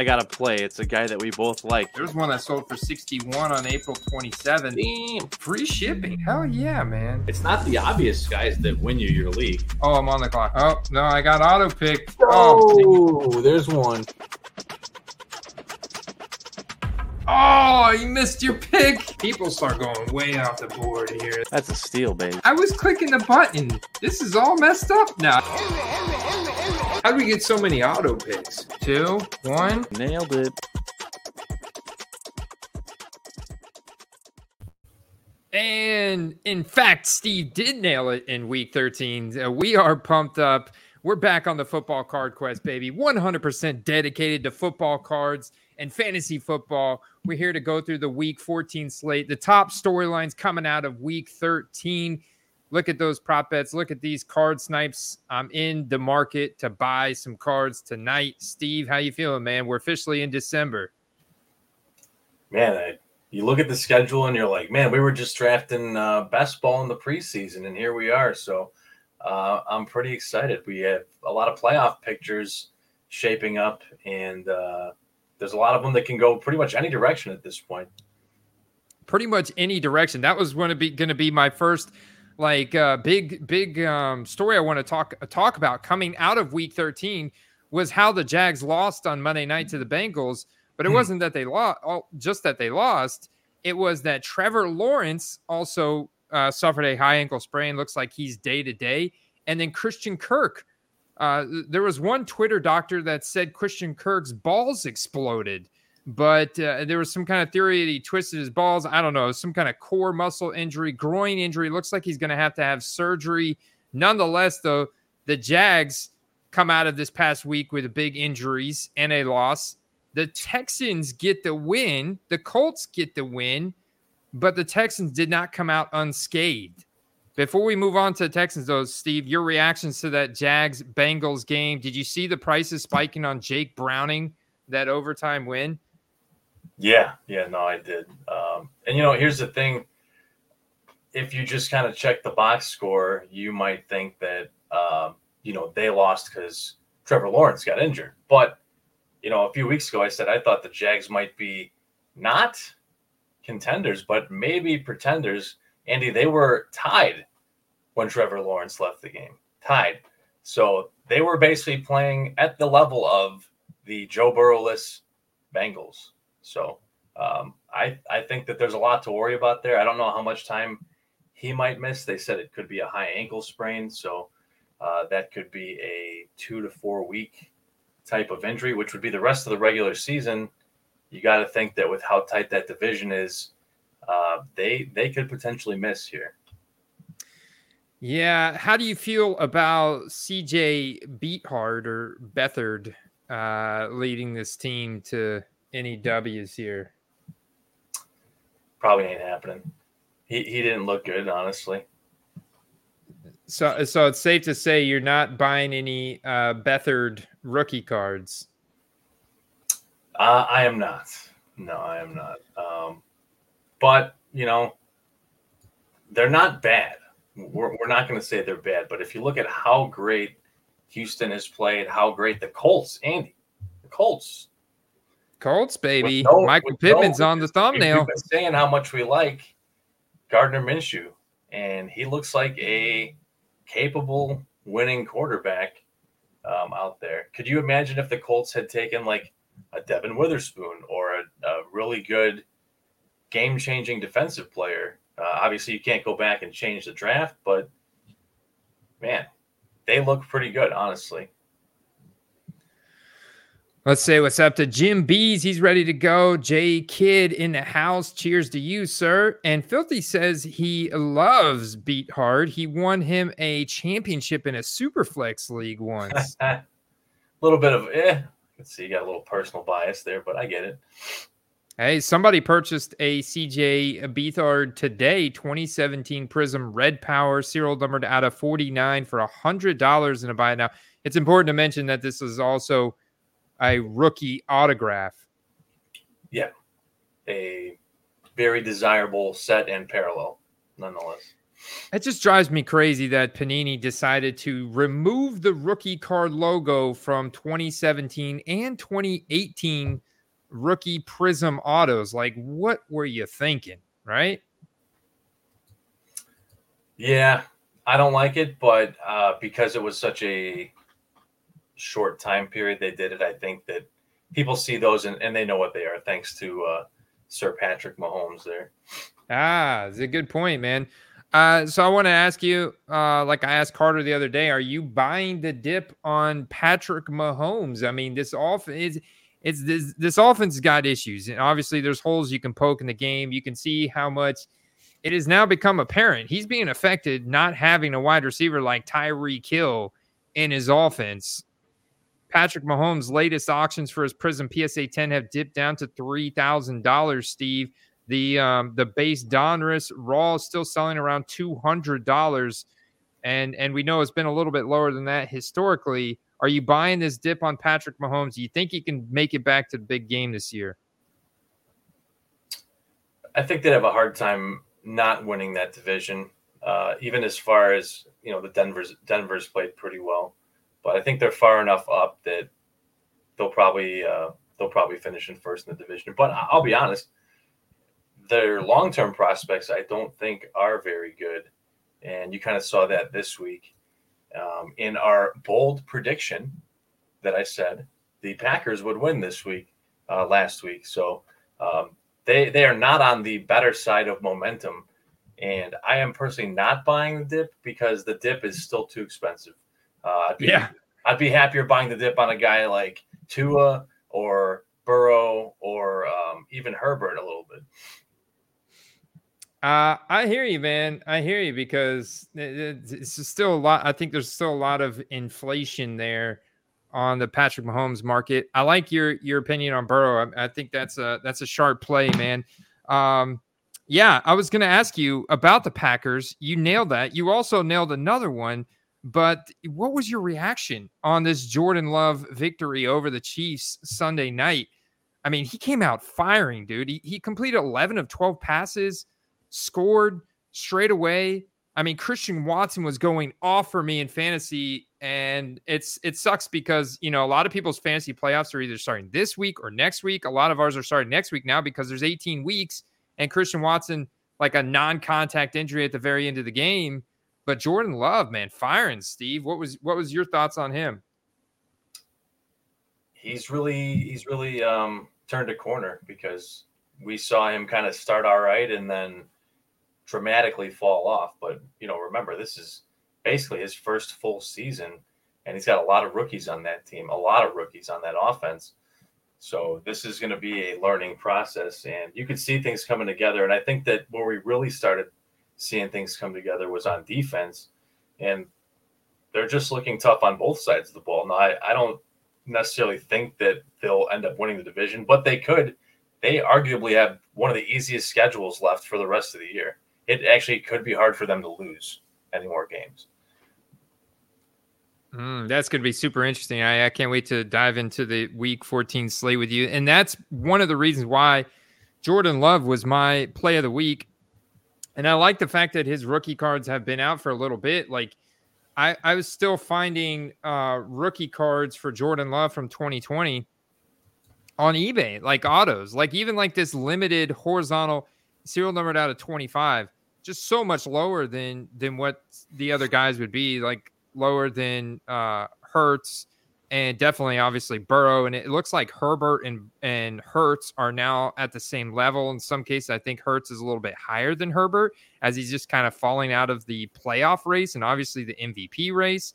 I got to play. It's a guy that we both like. There's one that sold for 61 on April 27th. Damn. Free shipping. Hell yeah, man. It's not the obvious guys that win you your league. Oh, I'm on the clock. Oh, no, I got auto pick. Oh, Oh, there's one. oh, you missed your pick. People start going way off the board here. That's a steal, baby. I was clicking the button. This is all messed up now. How do we get so many auto picks? Two, one. Nailed it. And in fact, Steve did nail it in week 13. Uh, we are pumped up. We're back on the football card quest, baby. 100% dedicated to football cards and fantasy football. We're here to go through the week 14 slate, the top storylines coming out of week 13. Look at those prop bets. Look at these card snipes. I'm in the market to buy some cards tonight. Steve, how you feeling, man? We're officially in December. Man, I, you look at the schedule and you're like, man, we were just drafting uh, best ball in the preseason, and here we are. So uh, I'm pretty excited. We have a lot of playoff pictures shaping up, and uh, there's a lot of them that can go pretty much any direction at this point. pretty much any direction. That was going to be going to be my first like uh, big big um, story I want to talk talk about coming out of Week 13 was how the Jags lost on Monday night to the Bengals. But it Hmm. wasn't that they lost, just that they lost. It was that Trevor Lawrence also uh, suffered a high ankle sprain. Looks like he's day to day. And then Christian Kirk. Uh, there was one Twitter doctor that said Christian Kirk's balls exploded but uh, there was some kind of theory that he twisted his balls. I don't know, some kind of core muscle injury, groin injury. Looks like he's going to have to have surgery. Nonetheless, though, the Jags come out of this past week with big injuries and a loss. The Texans get the win. The Colts get the win, but the Texans did not come out unscathed. Before we move on to the Texans, though, Steve, your reactions to that Jags Bengals game. Did you see the prices spiking on Jake Browning, that overtime win? Yeah, yeah, no, I did. Um, and you know, here's the thing: if you just kind of check the box score, you might think that um, you know they lost because Trevor Lawrence got injured. But you know, a few weeks ago, I said I thought the Jags might be not contenders, but maybe pretenders. Andy, they were tied when Trevor Lawrence left the game, tied. So they were basically playing at the level of the Joe Burrowless Bengals. So um, I I think that there's a lot to worry about there. I don't know how much time he might miss. They said it could be a high ankle sprain, so uh, that could be a two to four week type of injury, which would be the rest of the regular season. You got to think that with how tight that division is, uh, they they could potentially miss here. Yeah. How do you feel about CJ Beathard or Bethard uh, leading this team to any W's here? Probably ain't happening. He he didn't look good, honestly. So, so it's safe to say you're not buying any uh, Bethard rookie cards. Uh, I am not. No, I am not. Um, but you know, they're not bad. We're, we're not going to say they're bad. But if you look at how great Houston has played, how great the Colts, Andy, the Colts, Colts, baby. no- Michael with no- Pittman's on the we've thumbnail. been saying how much we like Gardner Minshew, and he looks like a capable winning quarterback um, out there. Could you imagine if the Colts had taken like a Devon Witherspoon or a, a really good game-changing defensive player? Uh, obviously, you can't go back and change the draft, but man, they look pretty good, honestly. Let's say what's up to Jim Bees. He's ready to go. Jay Kidd in the house. Cheers to you, sir. And Filthy says he loves Beathard. He won him a championship in a Superflex league once. a little bit of eh. Let's see, you got a little personal bias there, but I get it. hey, somebody purchased a CJ Beathard today, 2017 Prism Red Power, serial numbered out of 49 for $100 in a buy. Now, it's important to mention that this is also a rookie autograph. Yeah, a very desirable set and parallel, nonetheless. It just drives me crazy that Panini decided to remove the rookie card logo from 2017 and 2018 rookie Prism autos. Like, what were you thinking, right? Yeah, I don't like it, but uh, because it was such a short time period they did it, I think that people see those and, and they know what they are, thanks to uh, Sir Patrick Mahomes there. Ah, it's a good point, man. Uh, so I want to ask you, uh, like I asked Carter the other day, are you buying the dip on Patrick Mahomes? I mean, this offense is it's this this offense got issues, and obviously there's holes you can poke in the game. You can see how much it has now become apparent he's being affected not having a wide receiver like Tyreek Hill in his offense. Patrick Mahomes' latest auctions for his Prism PSA 10 have dipped down to three thousand dollars. Steve, the um, the base Donruss Raw is still selling around two hundred dollars, and and we know it's been a little bit lower than that historically. Are you buying this dip on Patrick Mahomes? Do you think he can make it back to the big game this year? I think they'd have a hard time not winning that division. Uh, even as far as you know, the Denver's Denver's played pretty well, but I think they're far enough up that they'll probably uh, they'll probably finish in first in the division. But I'll be honest, their long term prospects, I don't think are very good. And you kind of saw that this week um, in our bold prediction that I said the Packers would win this week, uh, last week. So um, they they are not on the better side of momentum. And I am personally not buying the dip because the dip is still too expensive. Uh, I'd be, Yeah. I'd be happier buying the dip on a guy like Tua or Burrow or um, even Herbert a little bit. Uh, I hear you, man. I hear you because it- it- it's still a lot. I think there's still a lot of inflation there on the Patrick Mahomes market. I like your your opinion on Burrow. I, I think that's a that's a sharp play, man. Um, yeah, I was going to ask you about the Packers. You nailed that. You also nailed another one. But what was your reaction on this Jordan Love victory over the Chiefs Sunday night? I mean, he came out firing, dude. He, he completed 11 of 12 passes, scored straight away. I mean, Christian Watson was going off for me in fantasy, and it's it sucks because you know a lot of people's fantasy playoffs are either starting this week or next week. A lot of ours are starting next week now because there's 18 weeks, and Christian Watson like a non-contact injury at the very end of the game. But Jordan Love, man, firing Steve. What was what was your thoughts on him? he's really he's really um, turned a corner because we saw him kind of start all right and then dramatically fall off. But you know, remember this is basically his first full season, and he's got a lot of rookies on that team, a lot of rookies on that offense. So this is going to be a learning process, and you could see things coming together. And I think that where we really started seeing things come together was on defense, and they're just looking tough on both sides of the ball. Now, I, I don't necessarily think that they'll end up winning the division, but they could. They arguably have one of the easiest schedules left for the rest of the year. It actually could be hard for them to lose any more games. Mm, that's going to be super interesting. I, I can't wait to dive into the week 14 slate with you. And that's one of the reasons why Jordan Love was my play of the week. And I like the fact that his rookie cards have been out for a little bit. Like, I, I was still finding uh, rookie cards for Jordan Love from 2020 on eBay, like autos, like even like this limited horizontal serial numbered out of 25, just so much lower than than what the other guys would be, like lower than uh Hurts and definitely obviously Burrow. And it looks like Herbert and and Hurts are now at the same level. In some cases, I think Hurts is a little bit higher than Herbert as he's just kind of falling out of the playoff race and obviously the MVP race.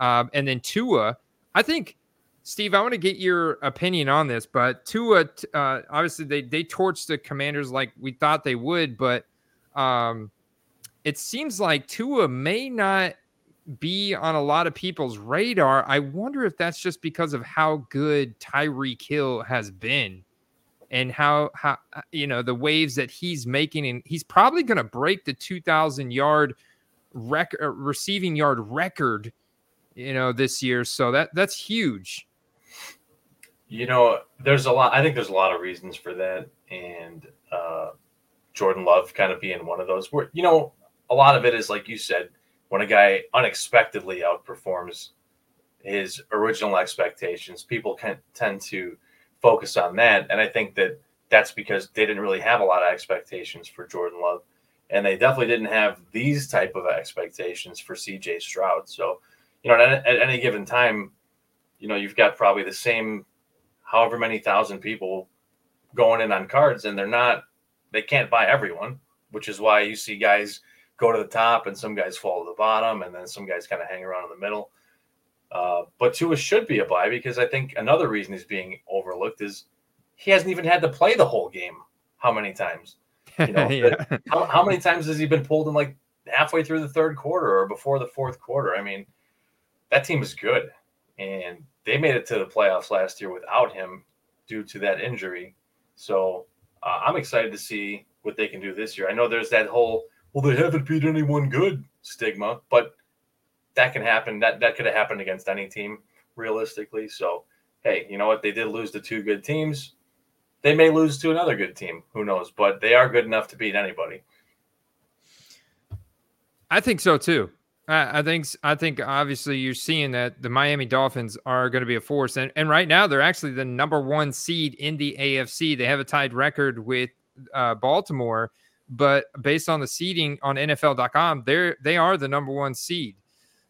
Um, and then Tua, I think Steve, I want to get your opinion on this, but Tua, uh, obviously they they torched the Commanders like we thought they would, but um, it seems like Tua may not be on a lot of people's radar. I wonder if that's just because of how good Tyreek Hill has been and how how uh, you know the waves that he's making and he's probably going to break the 2000 yard rec- uh, receiving yard record you know this year so that that's huge You know, there's a lot. I think there's a lot of reasons for that, and uh, Jordan Love kind of being one of those. Where you know, a lot of it is like you said, when a guy unexpectedly outperforms his original expectations, people can tend to focus on that. And I think that that's because they didn't really have a lot of expectations for Jordan Love. And they definitely didn't have these type of expectations for CJ Stroud. So, you know, at, at any given time, you know, you've got probably the same however many thousand people going in on cards, and they're not, they can't buy everyone, which is why you see guys go to the top and some guys fall to the bottom, and then some guys kind of hang around in the middle. Uh, but Tua should be a buy because I think another reason he's being overlooked is he hasn't even had to play the whole game. How many times? You know, yeah. how, how many times has he been pulled in like halfway through the third quarter or before the fourth quarter? I mean, that team is good, and they made it to the playoffs last year without him due to that injury. So uh, I'm excited to see what they can do this year. I know there's that whole well they haven't beat anyone good stigma, but that can happen. That that could have happened against any team realistically. So hey, you know what? They did lose to two good teams. They may lose to another good team. Who knows? But they are good enough to beat anybody. I think so too. I, I think I think obviously you're seeing that the Miami Dolphins are going to be a force, and and right now they're actually the number one seed in the AFC. They have a tied record with uh, Baltimore, but based on the seeding on NFL.com, they're they are the number one seed.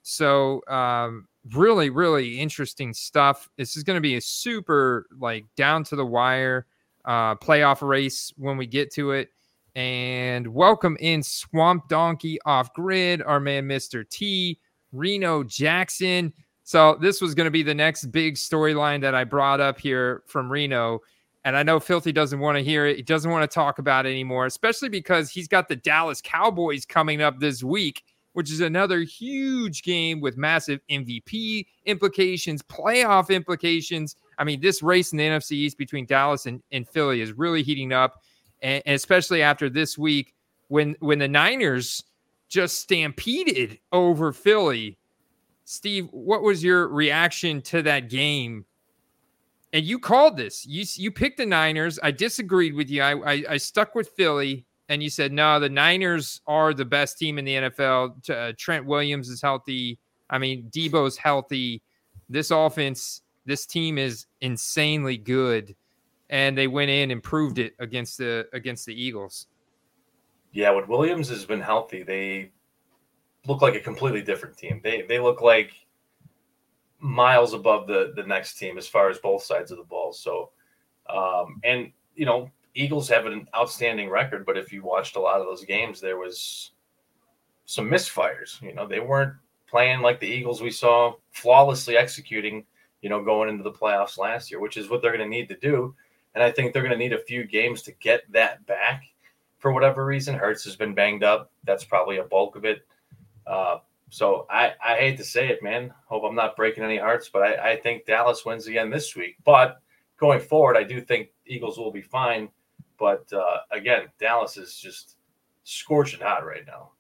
So um, really, really interesting stuff. This is going to be a super like down to the wire uh, playoff race when we get to it. And welcome in Swamp Donkey off grid, our man Mr. T, Reno Jackson. So this was going to be the next big storyline that I brought up here from Reno. And I know Filthy doesn't want to hear it. He doesn't want to talk about it anymore, especially because he's got the Dallas Cowboys coming up this week which is another huge game with massive MVP implications, playoff implications. I mean, this race in the NFC East between Dallas and, and Philly is really heating up. And, and especially after this week when when the Niners just stampeded over Philly. Steve, what was your reaction to that game? And you called this. You you picked the Niners. I disagreed with you. I, I, I stuck with Philly and you said no, the Niners are the best team in the NFL. Uh, Trent Williams is healthy. I mean, Deebo's healthy. This offense, this team is insanely good, and they went in and proved it against the against the Eagles. Yeah, when Williams has been healthy, they look like a completely different team. They they look like miles above the the next team as far as both sides of the ball. So, um, and you know, Eagles have an outstanding record, but if you watched a lot of those games, there was some misfires. You know, they weren't playing like the Eagles we saw flawlessly executing, you know, going into the playoffs last year, which is what they're going to need to do. And I think they're going to need a few games to get that back for whatever reason. Hurts has been banged up. That's probably a bulk of it. Uh, so I, I hate to say it, man. Hope I'm not breaking any hearts, but I, I think Dallas wins again this week. But going forward, I do think Eagles will be fine but uh, again, Dallas is just scorching hot right now.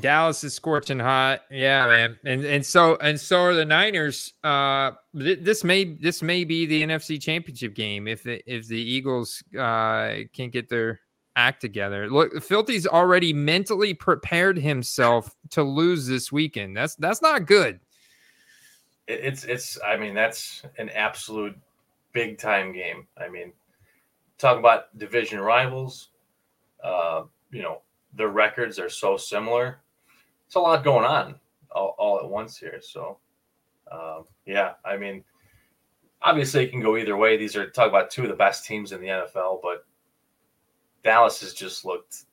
Dallas is scorching hot, yeah, man, and and so and so are the Niners. Uh, th- this may this may be the NFC Championship game if the if the Eagles uh can't get their act together. Look, Filthy's already mentally prepared himself to lose this weekend. That's that's not good. It's it's. I mean, that's an absolute big time game. I mean, talk about division rivals. Uh, you know, their records are so similar. It's a lot going on all, all at once here. So, um, yeah, I mean, obviously it can go either way. These are talk about two of the best teams in the NFL, but Dallas has just looked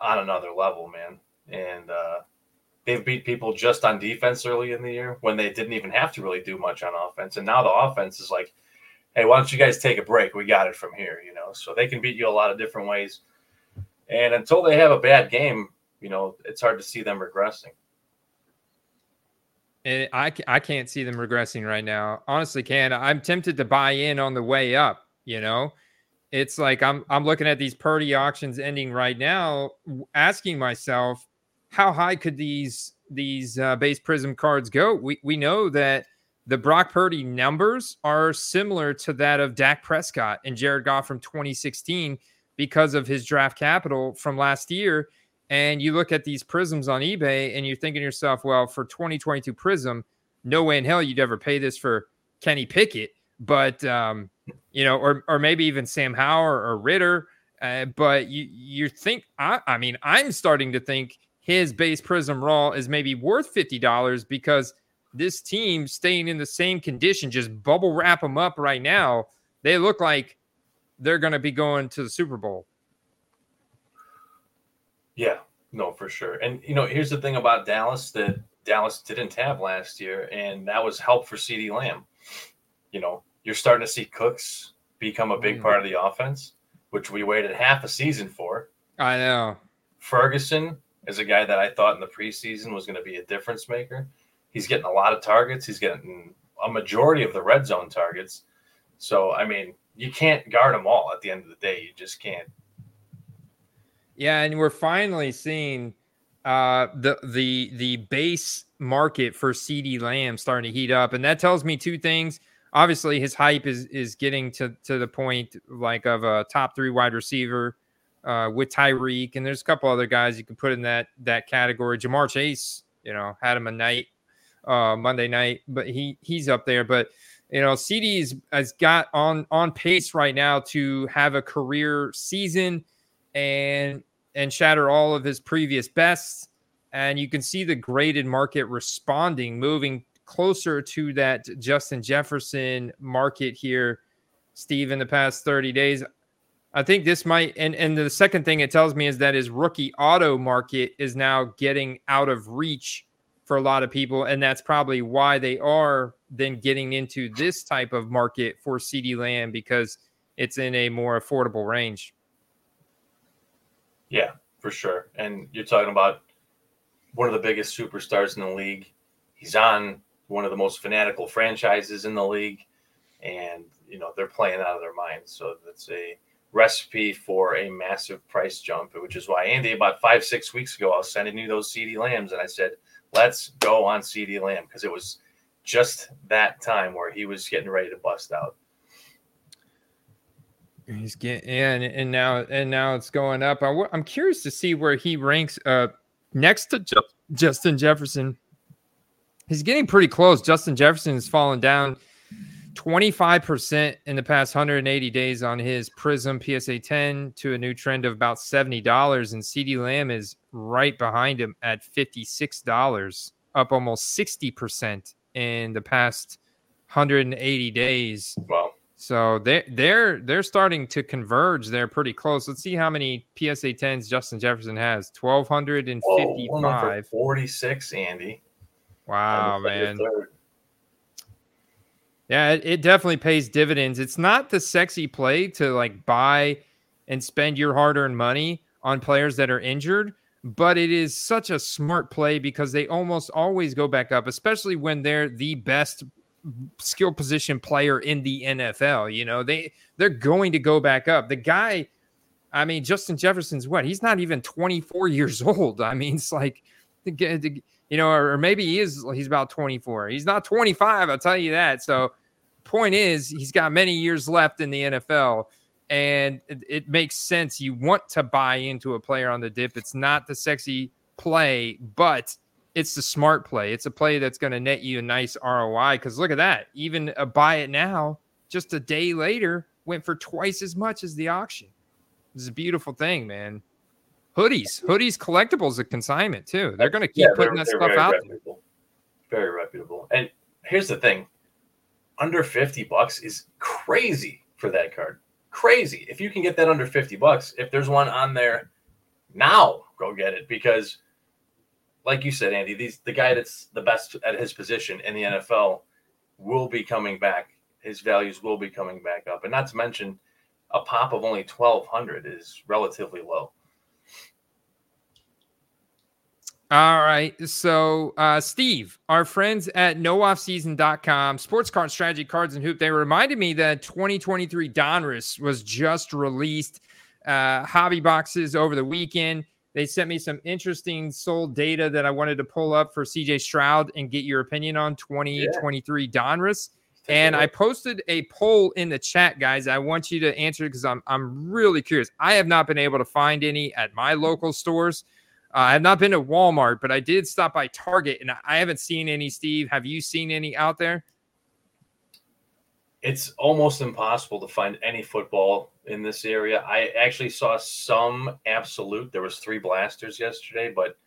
on another level, man. And uh, they've beat people just on defense early in the year when they didn't even have to really do much on offense. And now the offense is like hey, why don't you guys take a break? We got it from here, you know. So they can beat you a lot of different ways. And until they have a bad game, you know, it's hard to see them regressing. And I, I can't see them regressing right now. Honestly, can I'm tempted to buy in on the way up. You know, it's like I'm I'm looking at these Purdy auctions ending right now, asking myself, how high could these these uh, base prism cards go? We we know that the Brock Purdy numbers are similar to that of Dak Prescott and Jared Goff from 2016 because of his draft capital from last year. And you look at these prisms on eBay and you're thinking to yourself, well, for 2022 prism, no way in hell you'd ever pay this for Kenny Pickett, but um, you know, or or maybe even Sam Howell or Ridder. Uh, but you you think I, I mean I'm starting to think his base prism raw is maybe worth fifty dollars because this team staying in the same condition, just bubble wrap them up right now. They look like they're going to be going to the Super Bowl. Yeah, no, for sure. And you know, here's the thing about Dallas that Dallas didn't have last year, and that was help for CeeDee Lamb. You know, you're starting to see Cooks become a big mm. part of the offense, which we waited half a season for. I know. Ferguson is a guy that I thought in the preseason was going to be a difference maker. He's getting a lot of targets. He's getting a majority of the red zone targets. So, I mean, you can't guard them all at the end of the day. You just can't. Yeah, and we're finally seeing uh, the the the base market for CeeDee Lamb starting to heat up, and that tells me two things. Obviously, his hype is is getting to to the point like of a top three wide receiver uh, with Tyreek, and there's a couple other guys you can put in that that category. Ja'Marr Chase, you know, had him a night uh, Monday night, but he he's up there. But you know, CeeDee's has got on on pace right now to have a career season, and and shatter all of his previous bests. And you can see the graded market responding, moving closer to that Justin Jefferson market here, Steve, in the past 30 days. I think this might, and, and the second thing it tells me is that his rookie auto market is now getting out of reach for a lot of people. And that's probably why they are then getting into this type of market for CeeDee Lamb because it's in a more affordable range. Yeah, for sure. And you're talking about one of the biggest superstars in the league. He's on one of the most fanatical franchises in the league, and you know they're playing out of their minds. So that's a recipe for a massive price jump, which is why Andy, about five six weeks ago, I was sending you those CeeDee Lambs, and I said, "Let's go on CeeDee Lamb," because it was just that time where he was getting ready to bust out. He's getting in, and now and now it's going up. I, am curious to see where he ranks uh, next to Justin Jefferson. He's getting pretty close. Justin Jefferson has fallen down 25% in the past 180 days on his Prism PSA 10 to a new trend of about $70. And CeeDee Lamb is right behind him at $56, up almost 60% in the past 180 days. Wow. So they they're they're starting to converge. They're pretty close. Let's see how many PSA 10s Justin Jefferson has. 1255. 46, Andy. Wow, man. Yeah, it, it definitely pays dividends. It's not the sexy play to like buy and spend your hard-earned money on players that are injured, but it is such a smart play because they almost always go back up, especially when they're the best skill position player in the NFL. You know, they they're going to go back up. The guy, I mean, Justin Jefferson's what? He's not even 24 years old. I mean, it's like you know, or, maybe he is he's about 24. He's not 25, I'll tell you that. So point is he's got many years left in the NFL. And it, it makes sense. You want to buy into a player on the dip. It's not the sexy play, but it's the smart play. It's a play that's going to net you a nice ROI. Because look at that. Even a buy it now, just a day later, went for twice as much as the auction. It's a beautiful thing, man. Hoodies, hoodies, collectibles, a consignment too. They're going to keep yeah, putting that stuff out. Reputable. Very reputable. And here's the thing: under fifty bucks is crazy for that card. Crazy. If you can get that under fifty bucks, if there's one on there now, go get it because like you said, Andy, these the guy that's the best at his position in the NFL will be coming back. His values will be coming back up, and not to mention, a pop of only twelve hundred is relatively low. All right. So, uh, Steve, our friends at nooffseason.com, sports card strategy, cards, and hoop, they reminded me that 2023 Donruss was just released. Uh, hobby boxes over the weekend. They sent me some interesting sold data that I wanted to pull up for CJ Stroud and get your opinion on 2023 yeah. Donruss. And I posted a poll in the chat, guys. I want you to answer because I'm I'm really curious. I have not been able to find any at my local stores. I have not been to Walmart, but I did stop by Target, and I haven't seen any. Steve, have you seen any out there? It's almost impossible to find any football in this area. I actually saw some absolute. There was three blasters yesterday, but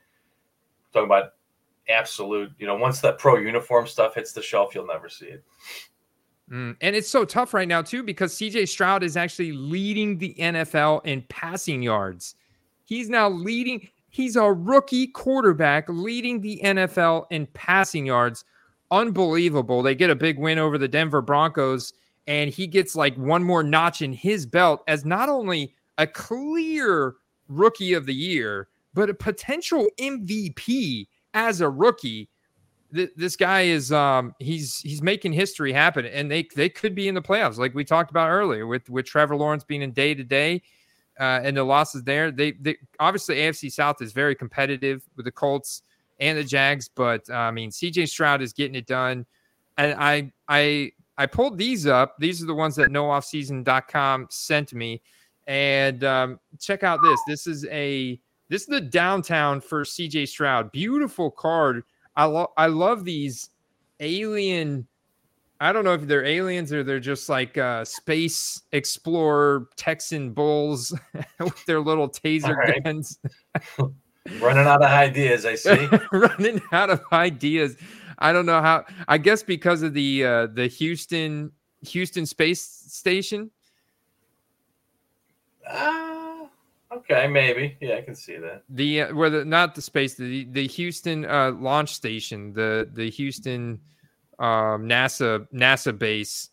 talking about absolute, you know, once that pro uniform stuff hits the shelf, you'll never see it. Mm, and it's so tough right now too because CJ Stroud is actually leading the NFL in passing yards. He's now leading. He's a rookie quarterback leading the NFL in passing yards. Unbelievable. They get a big win over the Denver Broncos, and he gets like one more notch in his belt as not only a clear rookie of the year, but a potential MVP as a rookie this guy is um he's he's making history happen and they they could be in the playoffs like we talked about earlier with with Trevor Lawrence being in day to day uh, and the losses there they they obviously AFC South is very competitive with the Colts and the Jags but uh, I mean CJ Stroud is getting it done. And I I I pulled these up. These are the ones that nooffseason.com sent me. And um, check out this. This is a this is the downtown for CJ Stroud. Beautiful card. I love I love these alien. I don't know if they're aliens or they're just like uh, space explorer Texan bulls with their little taser right. guns. Running out of ideas, I see. Running out of ideas. I don't know how. I guess because of the uh, the Houston Houston Space Station. Uh, Okay, maybe. Yeah, I can see that. The uh, where the not the space the the Houston uh, launch station the the Houston um, NASA NASA base.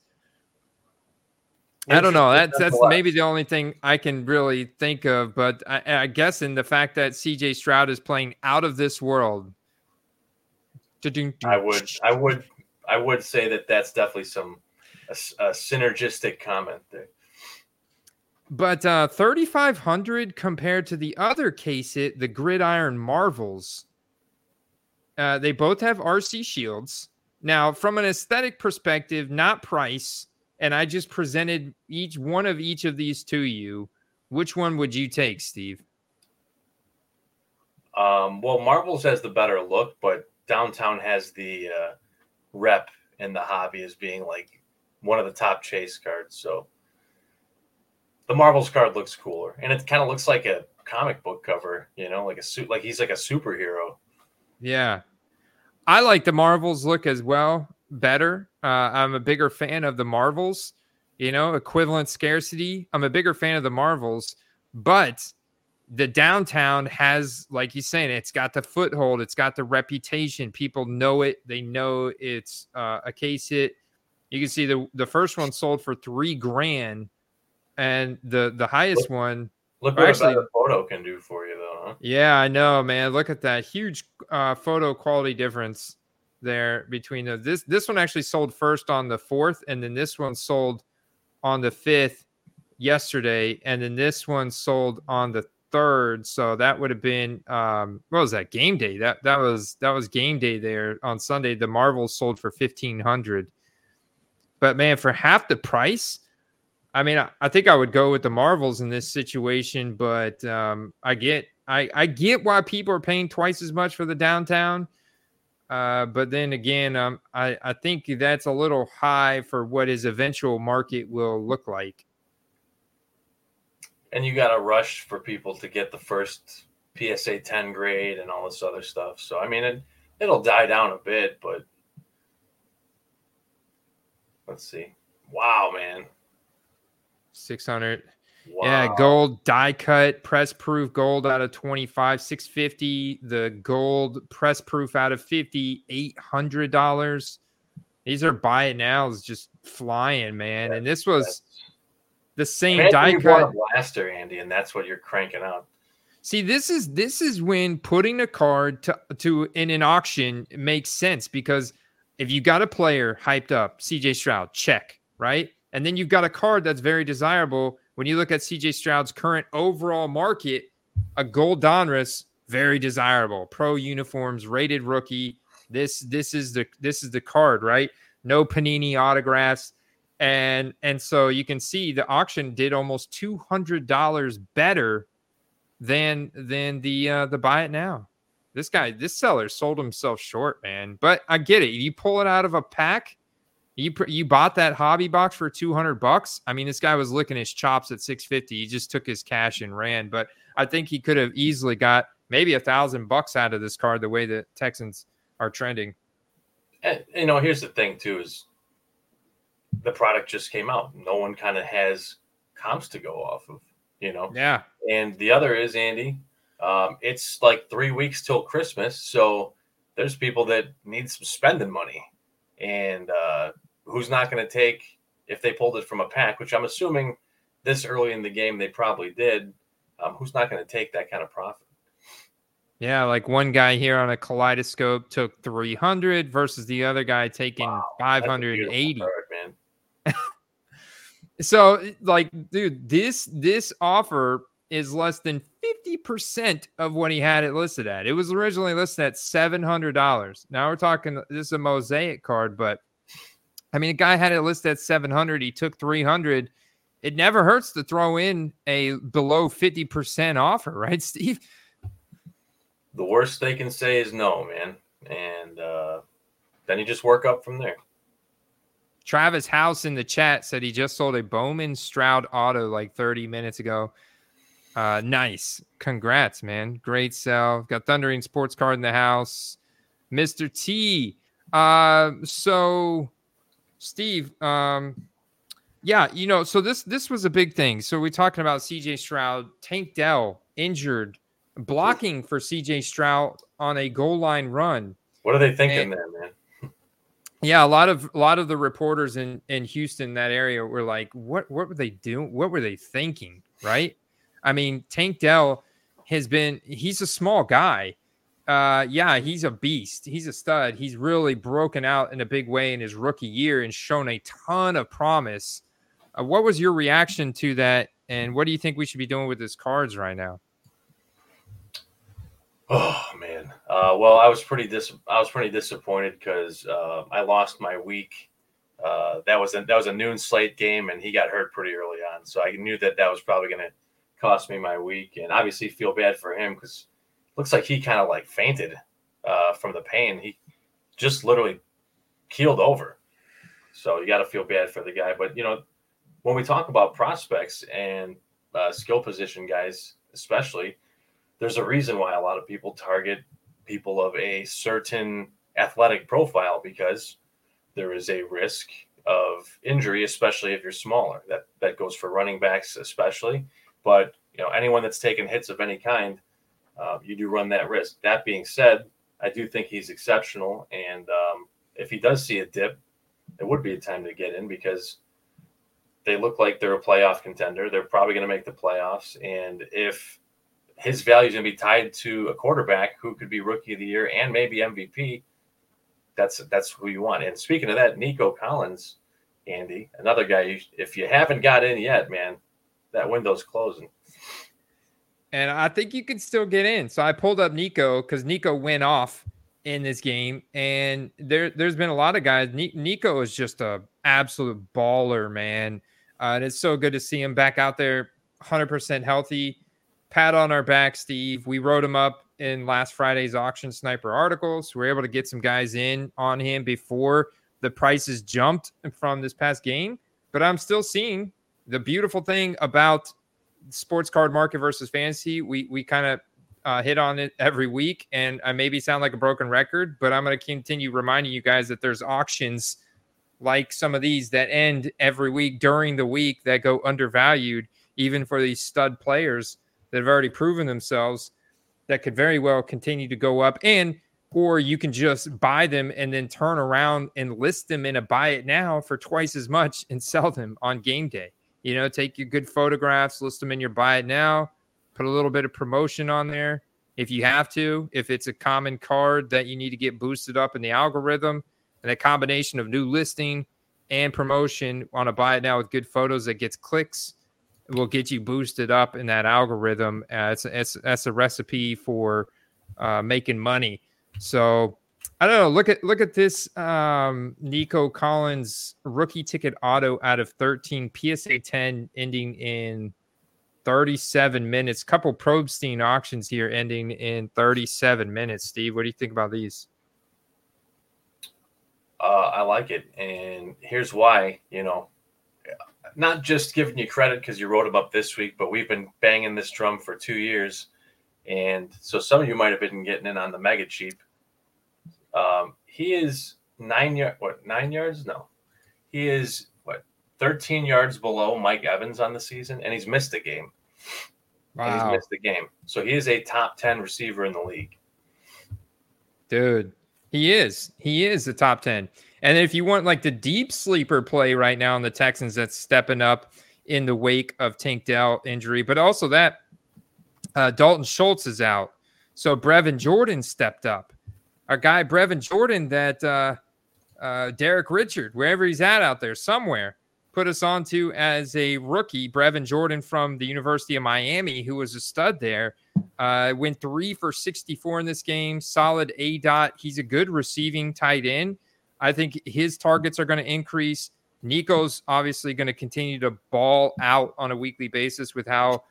I don't know. That's that's maybe the only thing I can really think of, but I, I guess in the fact that C.J. Stroud is playing out of this world. I would, I would, I would say that that's definitely some a, a synergistic comment there. But uh, 3,500 compared to the other case it, the Gridiron Marvels. Uh, they both have RC shields. Now, from an aesthetic perspective, not price, and I just presented each one of each of these to you. Which one would you take, Steve? Um, well, Marvels has the better look, but Downtown has the uh, rep in the hobby as being like one of the top chase cards. So the Marvels card looks cooler, and it kind of looks like a comic book cover. You know, like a suit, like he's like a superhero. Yeah, I like the Marvels look as well. Better. Uh, I'm a bigger fan of the Marvels. You know, equivalent scarcity. I'm a bigger fan of the Marvels, but the downtown has, like he's saying, it's got the foothold, it's got the reputation. People know it. They know it's uh, a case hit. You can see the the first one sold for three grand and the the highest look, one. Look what actually, a photo can do for you, though. Yeah, I know, man. Look at that huge uh, photo quality difference there between the this this one actually sold first on the fourth, and then this one sold on the fifth yesterday, and then this one sold on the third. So that would have been um, what was that game day? That that was that was game day there on Sunday. The Marvels sold for fifteen hundred, but man, for half the price I mean, I, I, think I would go with the Marvels in this situation, but um, I get I, I get why people are paying twice as much for the downtown. Uh, but then again, um, I, I think that's a little high for what his eventual market will look like. And you got to rush for people to get the first PSA 10 grade and all this other stuff. So, I mean, it, it'll die down a bit, but let's see. Wow, man. 600. Wow. Yeah, gold die cut press proof gold out of 25, 650. The gold press proof out of 50, $800. These are buy it now is just flying, man. And this was the same die cut blaster, Andy, and that's what you're cranking out. See, this is this is when putting a card to to in an auction makes sense because if you got a player hyped up, CJ Stroud, check, right? And then you've got a card that's very desirable. When you look at CJ Stroud's current overall market, a gold Donruss, very desirable. Pro uniforms, rated rookie. This this is the this is the card, right? No Panini autographs. And and so you can see the auction did almost two hundred dollars better than than the uh, the buy it now. This guy, this seller sold himself short, man. But I get it. You pull it out of a pack. You you bought that hobby box for 200 bucks. I mean, this guy was licking his chops at 650. He just took his cash and ran. But I think he could have easily got maybe a thousand bucks out of this card the way the Texans are trending. And you know, here's the thing too: is the product just came out. No one kind of has comps to go off of, you know. Yeah. And the other is Andy. Um, it's like three weeks till Christmas, so there's people that need some spending money, and uh, who's not going to take if they pulled it from a pack, which I'm assuming this early in the game they probably did. Um, who's not going to take that kind of profit? Yeah, like one guy here on a kaleidoscope took 300 versus the other guy taking wow, 580. Card, man. so, like, dude, this this offer is less than 50% of what he had it listed at. It was originally listed at $700. Now we're talking this is a mosaic card, but I mean, a guy had it listed at 700, he took 300. It never hurts to throw in a below 50% offer, right, Steve? the worst they can say is no, man. And uh, then you just work up from there. Travis House in the chat said he just sold a Bowman Stroud auto like 30 minutes ago. Uh, nice. Congrats, man. Great sell. Got Thundering Sports Card in the house. Mr. T. Uh, so Steve, um, yeah, you know, so this this was a big thing. So we're talking about CJ Stroud, Tank Dell injured blocking for CJ Stroud on a goal line run. What are they thinking and, there, man? Yeah, a lot of a lot of the reporters in in Houston that area were like, "What what were they doing? What were they thinking?" Right? I mean, Tank Dell has been he's a small guy. Uh, yeah, he's a beast. He's a stud. He's really broken out in a big way in his rookie year and shown a ton of promise. Uh, what was your reaction to that? And what do you think we should be doing with his cards right now? Oh man. Uh, well, I was pretty dis- I was pretty disappointed because uh, I lost my week. Uh, that was a, that was a noon slate game, and he got hurt pretty early on. So I knew that that was probably going to cost me my week, and obviously feel bad for him because looks like he kind of like fainted uh, from the pain. He just literally keeled over. So you got to feel bad for the guy. But you know, when we talk about prospects and uh, skill position guys, especially there's a reason why a lot of people target people of a certain athletic profile because there is a risk of injury, especially if you're smaller. That that goes for running backs, especially. But you know, anyone that's taken hits of any kind, uh, you do run that risk. That being said, I do think he's exceptional, and um, if he does see a dip, it would be a time to get in because they look like they're a playoff contender. They're probably going to make the playoffs, and if his value is going to be tied to a quarterback who could be rookie of the year and maybe MVP. That's that's who you want. And speaking of that, Nico Collins, Andy, another guy. if you haven't got in yet, man, that window's closing. And I think you can still get in. So I pulled up Nico because Nico went off in this game, and there there's been a lot of guys. Nico is just a absolute baller, man. Uh, and it's so good to see him back out there, 100% healthy pat on our back, Steve. We wrote him up in last Friday's auction sniper articles. We are able to get some guys in on him before the prices jumped from this past game. But I'm still seeing the beautiful thing about sports card market versus fantasy. We we kind of uh, hit on it every week, and I maybe sound like a broken record, but I'm going to continue reminding you guys that there's auctions like some of these that end every week during the week that go undervalued, even for these stud players that have already proven themselves that could very well continue to go up and or you can just buy them and then turn around and list them in a buy it now for twice as much and sell them on game day. You know, take your good photographs, list them in your buy it now, put a little bit of promotion on there if you have to, if it's a common card that you need to get boosted up in the algorithm, and a combination of new listing and promotion on a buy it now with good photos that gets clicks will get you boosted up in that algorithm. Uh, it's, it's that's a recipe for uh, making money. So I don't know. Look at look at this um, Nico Collins rookie ticket auto out of 13 PSA 10 ending in 37 minutes. Couple Probstein auctions here ending in 37 minutes. Steve, what do you think about these? Uh, I like it, and here's why. You know, not just giving you credit because you wrote them up this week, but we've been banging this drum for two years, and so some of you might have been getting in on the mega cheap. Um, he is nine yard, what nine yards? No, he is what 13 yards below Mike Evans on the season, and he's missed a game. And he's missed a game, so he is a top 10 receiver in the league. dude, he is. He is the top 10. And if you want like the deep sleeper play right now in the Texans, that's stepping up in the wake of Tank Dell injury, but also that uh, Dalton Schultz is out. So Brevin Jordan stepped up. Our guy Brevin Jordan that uh, uh, Derek Richard, wherever he's at out there, somewhere, put us onto as a rookie. Brevin Jordan from the University of Miami, who was a stud there, uh, went three for 64 in this game. Solid A dot. He's a good receiving tight end. I think his targets are going to increase. Nico's obviously going to continue to ball out on a weekly basis with how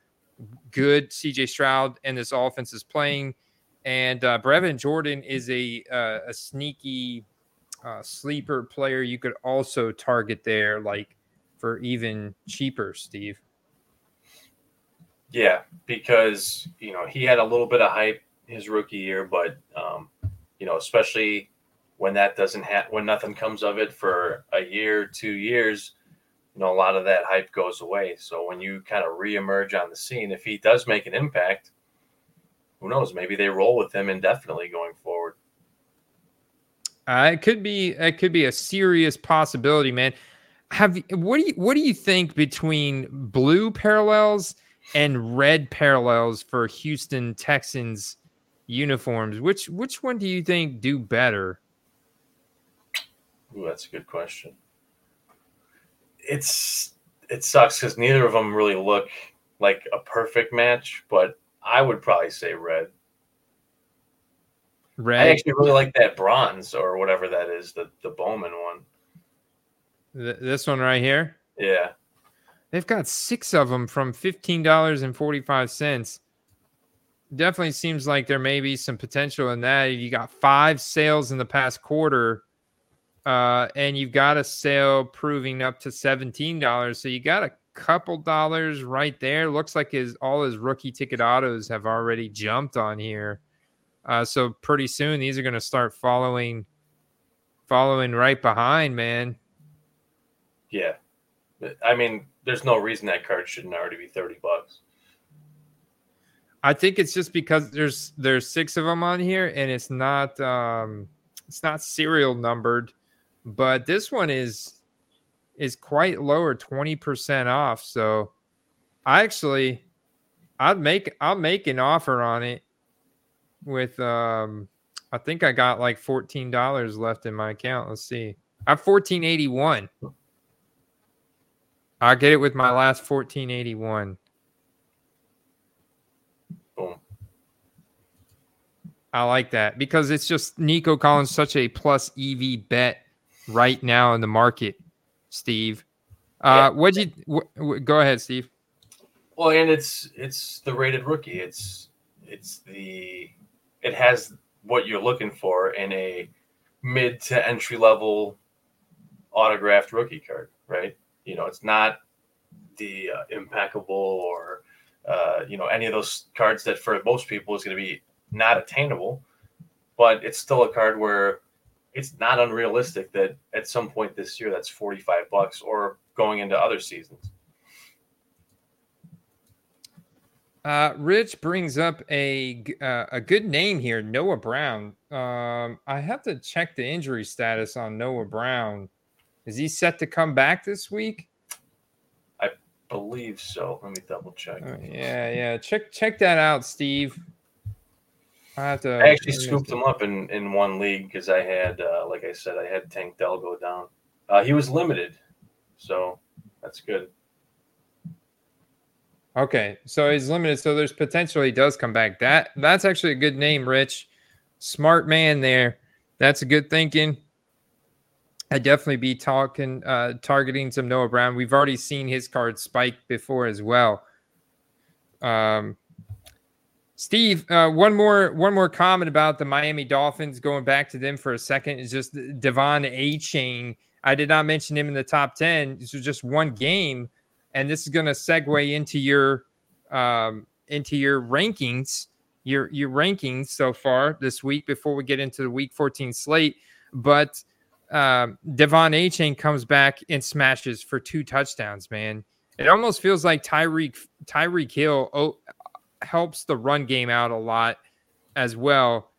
good CJ Stroud and this offense is playing. And uh, Brevin Jordan is a uh, a sneaky uh, sleeper player you could also target there, like for even cheaper, Steve. Yeah, because you know he had a little bit of hype his rookie year, but um, you know especially when that doesn't have when nothing comes of it for a year, two years, you know a lot of that hype goes away. So when you kind of reemerge on the scene, if he does make an impact, who knows? Maybe they roll with him indefinitely going forward. Uh, it could be it could be a serious possibility, man. Have what do you what do you think between blue parallels and red parallels for Houston Texans uniforms? Which which one do you think do better? Ooh, that's a good question. It's it sucks because neither of them really look like a perfect match, but I would probably say red. Red. I actually really like that bronze or whatever that is, the the Bowman one. th- this one right here. Yeah, They've got six of them from fifteen dollars and forty five cents. Definitely seems like there may be some potential in that. You got five sales in the past quarter, uh, and you've got a sale proving up to seventeen dollars. So you got a couple dollars right there. Looks like his all his rookie ticket autos have already jumped on here. Uh, so pretty soon these are going to start following, following right behind, man. yeah. I mean, there's no reason that card shouldn't already be thirty bucks. I think it's just because there's there's six of them on here and it's not um it's not serial numbered, but this one is is quite lower, 20% off. So I actually I'd make I'll make an offer on it with um I think I got like $14 left in my account. Let's see. I have 1481. I'll get it with my last 1481. Boom. I like that because it's just Nico Collins such a plus EV bet right now in the market, Steve. Uh, what'd you wh- wh- go ahead, Steve? Well, and it's it's the rated rookie. It's it's the it has what you're looking for in a mid to entry level autographed rookie card, right? You know, it's not the uh, impeccable or uh, you know any of those cards that for most people is going to be not attainable, but it's still a card where it's not unrealistic that at some point this year that's 45 bucks or going into other seasons. Uh, Rich brings up a uh, a good name here, Noah Brown. Um, I have to check the injury status on Noah Brown. Is he set to come back this week? I believe so. Let me double check. Uh, yeah, yeah. Check check that out, Steve. I have to. I actually scooped him up in, in one league because I had, uh, like I said, I had Tank Dell go down. Uh, he was limited, so that's good. Okay, so he's limited. So there's potential he does come back. That that's actually a good name, Rich. Smart man there. That's a good thinking. I'd definitely be talking, uh, targeting some Noah Brown. We've already seen his card spike before as well. Um, Steve, uh, one more one more comment about the Miami Dolphins. Going back to them for a second is just De'Von Achane. I did not mention him in the top ten. This was just one game, and this is going to segue into your um, into your rankings, your your rankings so far this week before we get into the Week 14 slate. But um, De'Von Achane comes back and smashes for two touchdowns. Man, it almost feels like Tyreek Tyreek Hill helps the run game out a lot as well.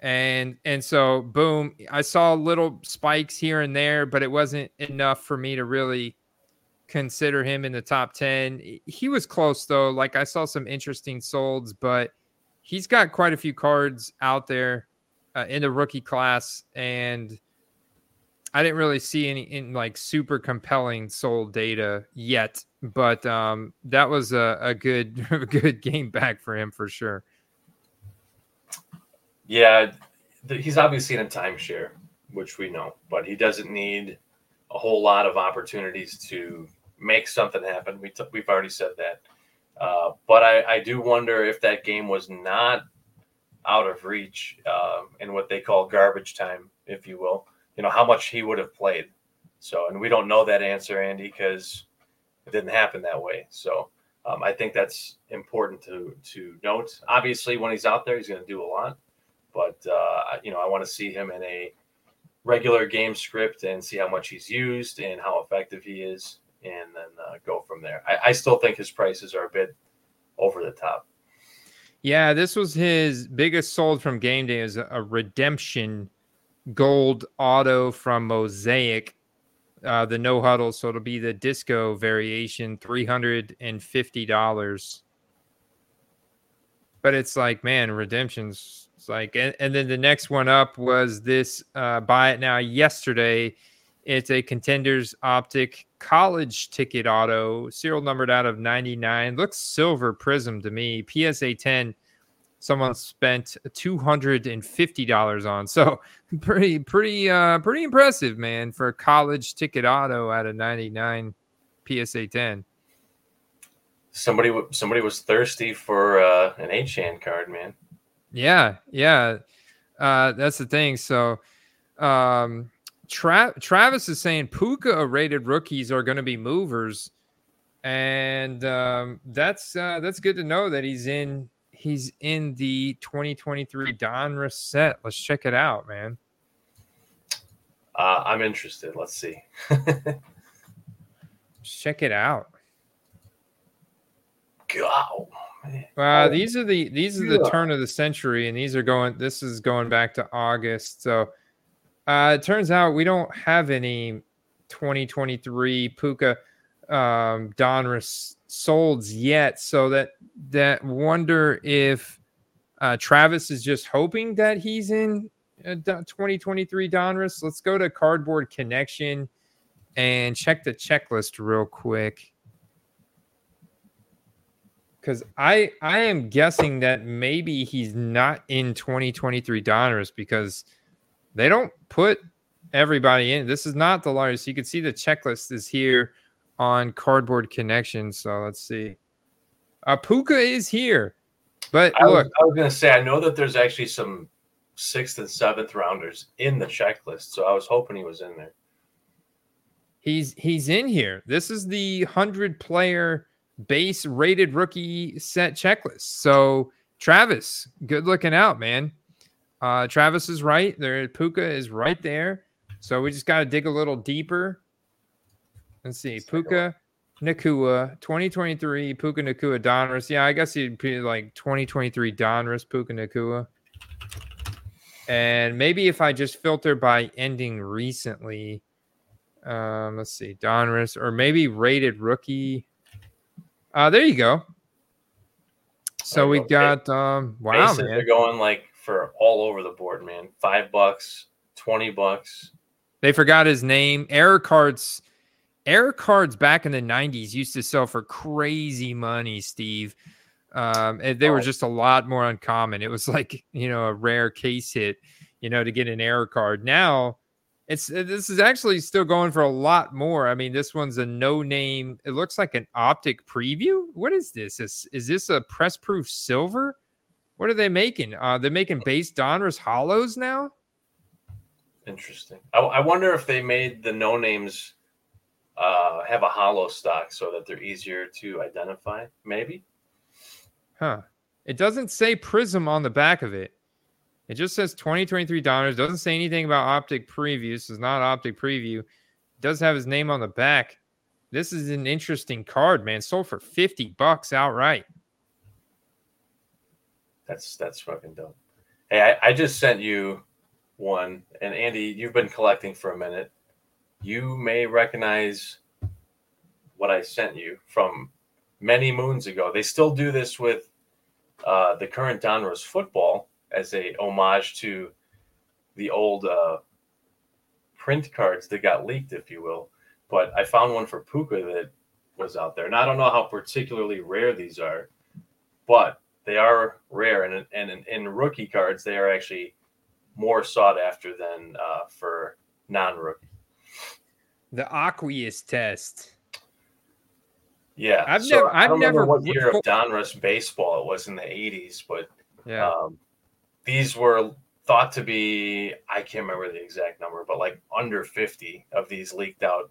And and so boom, I saw little spikes here and there, but it wasn't enough for me to really consider him in the top 10. He was close though. Like I saw some interesting solds, but he's got quite a few cards out there uh, in the rookie class and I didn't really see any in like super compelling sold data yet, but um, that was a, a good a good game back for him for sure. Yeah, the, he's obviously in a timeshare, which we know, but he doesn't need a whole lot of opportunities to make something happen. We t- we've already said that, uh, but I, I do wonder if that game was not out of reach uh, in what they call garbage time, if you will you know, how much he would have played. So, and we don't know that answer, Andy, because it didn't happen that way. So, um, I think that's important to to note. Obviously, when he's out there, he's going to do a lot, but uh, you know, I want to see him in a regular game script and see how much he's used and how effective he is, and then uh, go from there. I, I still think his prices are a bit over the top. Yeah, this was his biggest sold from game day as a redemption gold auto from Mosaic, uh, the no huddle. So it'll be the disco variation, $350. But it's like, man, redemptions. It's like, and, and then the next one up was this uh, buy it now yesterday. It's a contenders optic college ticket auto, serial numbered out of 99. Looks silver prism to me. PSA 10 someone spent $250 on. So pretty, pretty, uh, pretty impressive, man, for a college ticket auto at a 99 PSA 10. Somebody, somebody was thirsty for uh, an Achane card, man. Yeah, yeah, uh, that's the thing. So, um, Tra- Travis is saying Puka rated rookies are going to be movers, and um, that's uh, that's good to know that he's in he's in the 2023 Donruss set. Let's check it out, man. Uh, I'm interested. Let's see. check it out. Wow. Wow, these are the these are the turn of the century, and these are going. This is going back to August. So uh, it turns out we don't have any 2023 Puka um, Donruss solds yet. So that that wonder if uh, Travis is just hoping that he's in uh, 2023 Donruss. Let's go to Cardboard Connection and check the checklist real quick. Because I I am guessing that maybe he's not in 2023 Donruss because they don't put everybody in. This is not the largest. You can see the checklist is here on Cardboard Connection. So let's see. Uh, Puka is here, but I look, was, I was going to say I know that there's actually some sixth and seventh rounders in the checklist, so I was hoping he was in there. He's he's in here. This is the hundred player base rated rookie set checklist. So Travis, good looking out, man. Uh, Travis is right there. Puka is right there. So we just got to dig a little deeper Let's see. Puka Nacua, 2023 Puka Nacua Donruss. Yeah, I guess he'd be like 2023 Donruss Puka Nacua. And maybe if I just filter by ending recently, um, let's see, Donruss, or maybe rated rookie. Uh, there you go. So we got um wow, man. They're going like for all over the board, man. Five bucks, twenty bucks. They forgot his name. Error cards Air cards back in the 90s used to sell for crazy money, Steve. Um, and they were just a lot more uncommon. It was like, you know, a rare case hit, you know, to get an error card. Now, It's uh, this is actually still going for a lot more. I mean, this one's a no name. It looks like an optic preview. What is this? Is is this a press proof silver? What are they making? Uh, they're making base Donruss hollows now. Interesting. I, I wonder if they made the no names uh, have a hollow stock so that they're easier to identify. Maybe. Huh. It doesn't say Prism on the back of it. It just says 2023 Donruss. Doesn't say anything about optic preview. This is not optic preview. It does have his name on the back. This is an interesting card, man. Sold for 50 bucks outright. That's that's fucking dope. Hey, I, I just sent you one, and Andy, you've been collecting for a minute. You may recognize what I sent you from many moons ago. They still do this with uh, the current Donruss football as a homage to the old uh, print cards that got leaked, if you will. But I found one for Puka that was out there, and I don't know how particularly rare these are, but they are rare. And and in, rookie cards, they are actually more sought after than uh, for non-rookie. The Aqueous test. Yeah, I've so never- I I've don't remember never- what year of Donruss baseball it was in the '80s, but Yeah. um, these were thought to be I can't remember the exact number, but like under 50 of these leaked out.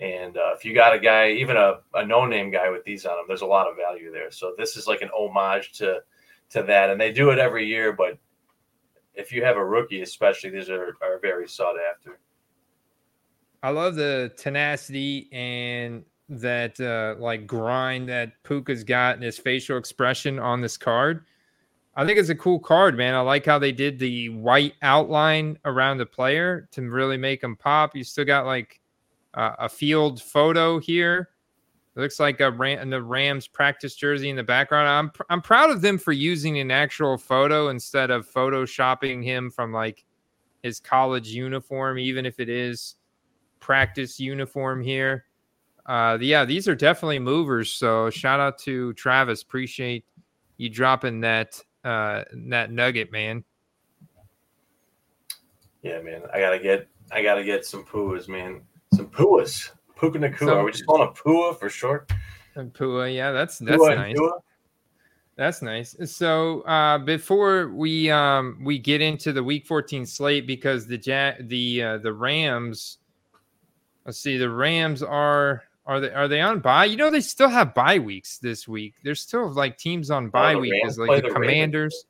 And uh, if you got a guy, even a, a no-name guy with these on them, there's a lot of value there. So this is like an homage to to that, and they do it every year. But if you have a rookie, especially, these are are very sought after. I love the tenacity and that uh, like grind that Puka's got and his facial expression on this card. I think it's a cool card, man. I like how they did the white outline around the player to really make him pop. You still got like uh, a field photo here. It looks like a Ram, the Rams practice jersey in the background. I'm pr- I'm proud of them for using an actual photo instead of photoshopping him from like his college uniform, even if it is practice uniform here. Uh, yeah, these are definitely movers. So shout out to Travis. Appreciate you dropping that uh, that nugget, man. Yeah, man, I gotta get I gotta get some puas, man. Some puas. Puka Nacua. Are we just calling a pua for short? Pua, yeah, that's that's Pua nice. That's nice. So uh, before we um, we get into the Week 14 slate, because the ja- the uh, the Rams, let's see, the Rams are are they are they on bye? You know, they still have bye weeks this week. There's still like teams on bye the week, is like the, the Ravens? Commanders,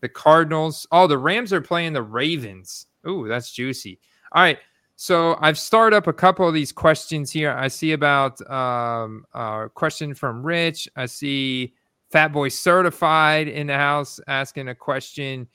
the Cardinals. Oh, the Rams are playing the Ravens. Ooh, that's juicy. All right. So I've started up a couple of these questions here. I see about um, a question from Rich. I see Fat Boy Certified in the house asking a question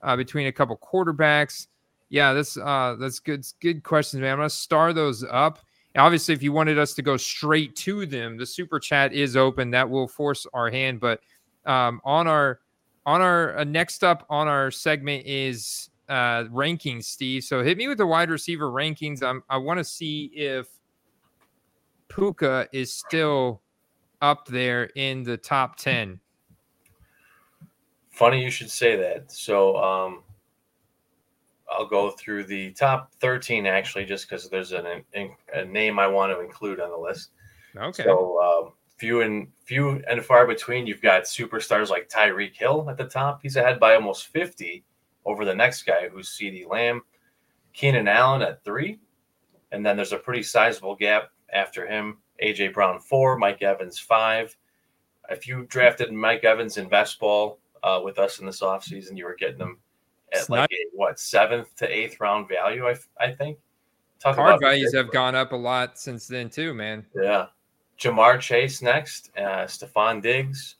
uh, between a couple quarterbacks. Yeah, this uh, that's good. Good questions, man. I'm gonna star those up. Obviously, if you wanted us to go straight to them, the super chat is open. That will force our hand. But um, on our on our uh, next up on our segment is uh, rankings, Steve. So hit me with the wide receiver rankings. I'm, I want to see if Puka is still up there in the top 10. Funny you should say that. So um, I'll go through the top 13 actually, just because there's an, an, a name I want to include on the list. Okay. So um, few and few and far between. You've got superstars like Tyreek Hill at the top. He's ahead by almost 50 over the next guy who's CeeDee Lamb. Keenan Allen at three, and then there's a pretty sizable gap after him. AJ Brown four, Mike Evans five. If you drafted Mike Evans in best ball uh, with us in this offseason, you were getting him at It's like not- a what seventh to eighth round value. I, I think. Talk Card values have gone up a lot since then, too, man. yeah. Ja'Marr Chase next, uh, Stefon Diggs,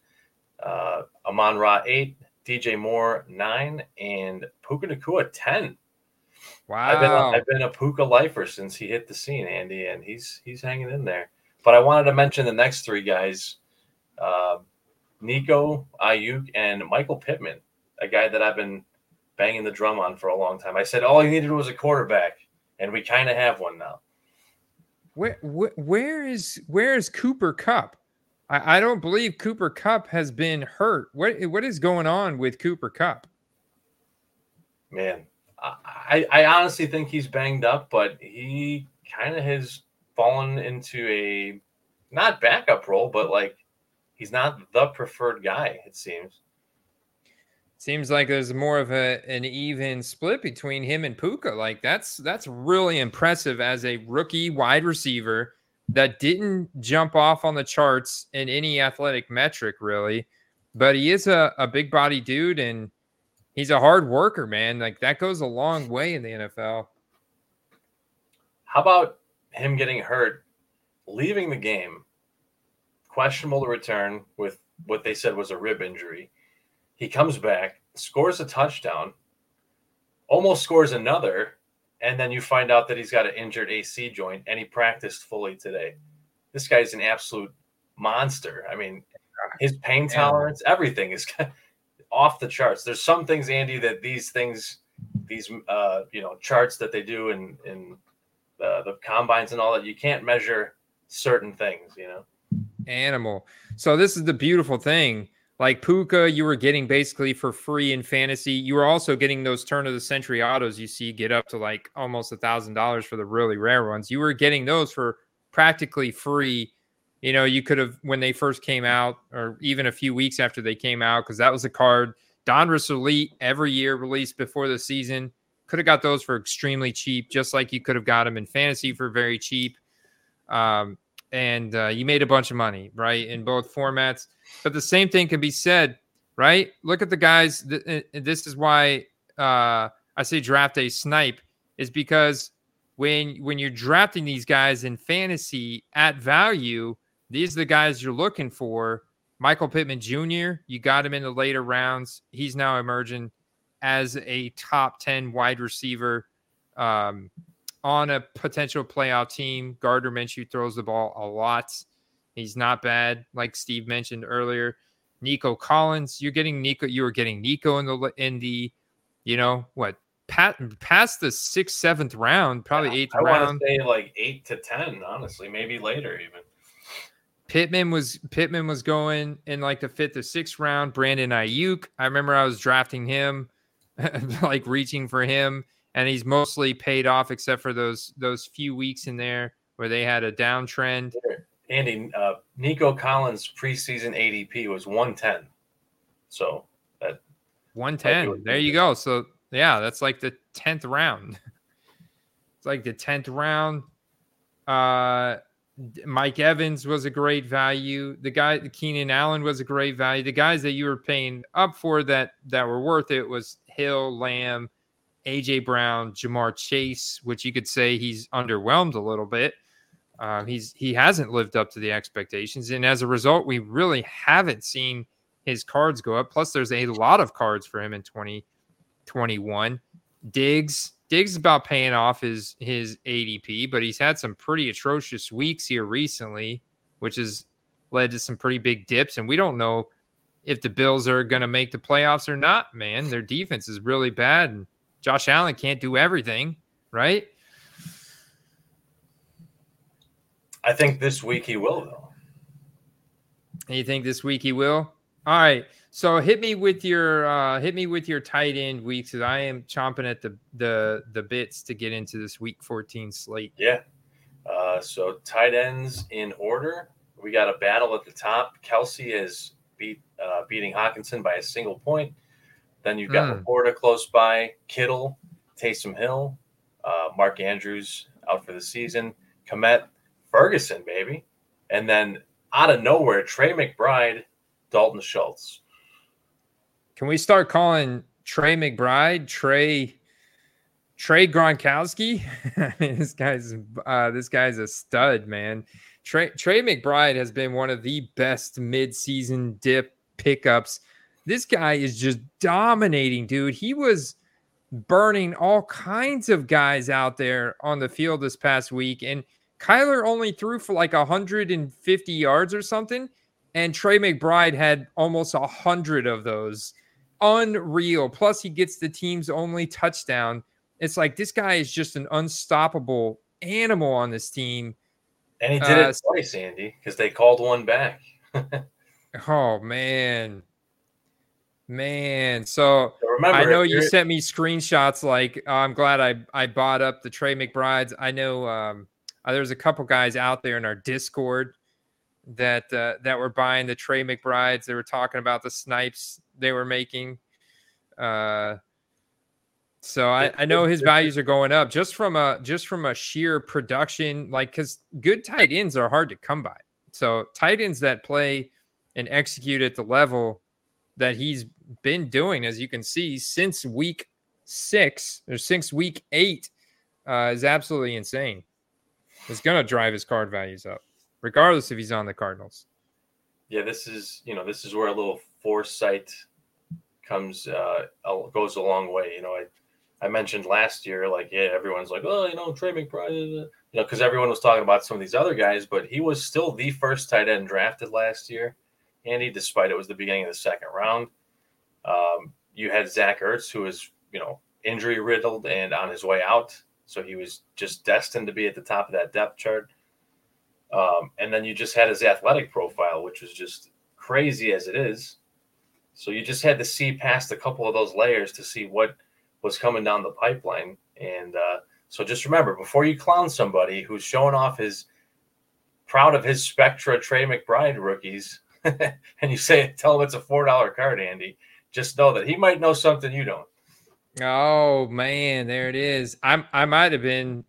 uh, Amon Ra eight, DJ Moore nine, and Puka Nacua ten. I've been a, Wow. I've been a Puka lifer since he hit the scene, Andy, and he's he's hanging in there. But I wanted to mention the next three guys: uh, Nico Aiyuk and Michael Pittman, a guy that I've been banging the drum on for a long time. I said all he needed was a quarterback, and we kind of have one now. Where, where where is where is Cooper Kupp? I, I don't believe Cooper Kupp has been hurt. What what is going on with Cooper Kupp? Man, I, I, I honestly think he's banged up, but he kind of has fallen into a not backup role, but like he's not the preferred guy. It seems. Seems like there's more of a an even split between him and Puka. Like that's that's really impressive as a rookie wide receiver that didn't jump off on the charts in any athletic metric really, but he is a, a big body dude and he's a hard worker, man. Like that goes a long way in the NFL. How about him getting hurt, leaving the game, questionable to return with what they said was a rib injury. He comes back, scores a touchdown, almost scores another, and then you find out that he's got an injured AC joint and he practiced fully today. This guy's an absolute monster. I mean, his pain tolerance, everything is off the charts. There's some things, Andy, that these things, these uh, you know, charts that they do in in uh, the combines and all that, you can't measure certain things, you know. Animal. So this is the beautiful thing. Like Puka, you were getting basically for free in fantasy. You were also getting those turn of the century autos you see get up to like almost a thousand dollars for the really rare ones. You were getting those for practically free. You know, you could have when they first came out, or even a few weeks after they came out, because that was a card Donruss Elite every year released before the season. Could have got those for extremely cheap, just like you could have got them in fantasy for very cheap. Um, and uh, you made a bunch of money, right, in both formats. But the same thing can be said, right? Look at the guys. Th- this is why uh, I say draft a snipe is because when when you're drafting these guys in fantasy at value, these are the guys you're looking for. Michael Pittman Jr., you got him in the later rounds. He's now emerging as a top 10 wide receiver um, on a potential playoff team. Gardner Minshew throws the ball a lot. He's not bad, like Steve mentioned earlier. Nico Collins, you're getting Nico. You were getting Nico in the in the, you know what, pat, past the sixth, seventh round, probably yeah, eighth I round. say like eight to ten, honestly, maybe later even. Pittman was Pittman was going in like the fifth or sixth round. Brandon Aiyuk, I remember I was drafting him, like reaching for him and he's mostly paid off except for those those few weeks in there where they had a downtrend. Andy, uh, Nico Collins preseason ADP was 110. So that 110. There you go. So yeah, that's like the 10th round. it's like the 10th round. Uh Mike Evans was a great value. The guy Keenan Allen was a great value. The guys that you were paying up for that that were worth it was Hill, Lamb, AJ Brown, Ja'Marr Chase, which you could say he's underwhelmed a little bit. Uh, he's he hasn't lived up to the expectations, and as a result, we really haven't seen his cards go up. Plus, there's a lot of cards for him in 2021. Diggs, Diggs is about paying off his his ADP, but he's had some pretty atrocious weeks here recently, which has led to some pretty big dips. And we don't know if the Bills are going to make the playoffs or not. Man, their defense is really bad, and Josh Allen can't do everything, right? I think this week he will, though. You think this week he will? All right. So hit me with your uh, hit me with your tight end weeks because I am chomping at the the the bits to get into this week 14 slate. Yeah. Uh, so tight ends in order. We got a battle at the top. Kelce is beat uh, beating Hockenson by a single point. Then you've got mm. Laporta close by, Kittle, Taysom Hill, uh, Mark Andrews out for the season, Kmet, Ferguson, baby. And then out of nowhere, Trey McBride, Dalton Schultz. Can we start calling Trey McBride Trey Trey Gronkowski? this guy's uh, this guy's a stud, man. Trey Trey McBride has been one of the best midseason dip pickups this guy is just dominating, dude. He was burning all kinds of guys out there on the field this past week. And Kyler only threw for like 150 yards or something. And Trey McBride had almost 100 of those. Unreal. Plus, he gets the team's only touchdown. It's like this guy is just an unstoppable animal on this team. And he did uh, it twice, Andy, because they called one back. oh, man Man, so So remember, I know you sent me screenshots. Like, oh, I'm glad I I bought up the Trey McBrides. I know um, uh, there's a couple guys out there in our Discord that uh, that were buying the Trey McBrides. They were talking about the snipes they were making. Uh, so I, I know his values are going up just from a just from a sheer production, like because good tight ends are hard to come by. So tight ends that play and execute at the level that he's been doing, as you can see, since week six or since week eight, uh, is absolutely insane. It's going to drive his card values up, regardless if he's on the Cardinals. yeah, this is you know this is where a little foresight comes uh goes a long way. You know, I I mentioned last year, like yeah, everyone's like, oh, you know, Trey McBride, you know, because everyone was talking about some of these other guys, but he was still the first tight end drafted last year, Andy, despite it was the beginning of the second round. Um, you had Zach Ertz, who was you know injury riddled and on his way out, so he was just destined to be at the top of that depth chart. Um, and then you just had his athletic profile, which was just crazy as it is. So you just had to see past a couple of those layers to see what was coming down the pipeline. And uh, so just remember before you clown somebody who's showing off his proud of his Spectra Trey McBride rookies, and you say, tell him it's a $4 card, Andy, just know that he might know something you don't. Oh man, there it is. I'm I might have been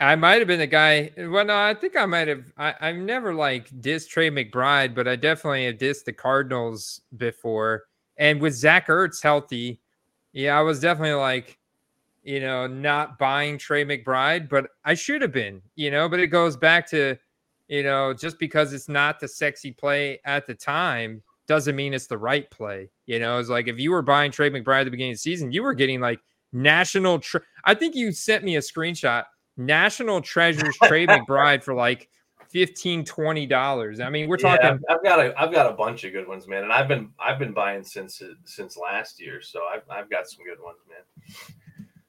I might have been the guy. Well, no, I think I might have. I, I've never like dissed Trey McBride, but I definitely have dissed the Cardinals before. And with Zach Ertz healthy, yeah, I was definitely like, you know, not buying Trey McBride, but I should have been, you know. But it goes back to, you know, just because it's not the sexy play at the time doesn't mean it's the right play. You know, it's like if you were buying Trey McBride at the beginning of the season, you were getting like national. Tre- I think you sent me a screenshot. National Treasures Trey McBride for like 15 20 dollars. I mean, we're Yeah, talking. I've, I've got a I've got a bunch of good ones, man, and I've been I've been buying since since last year, so I've I've got some good ones, man.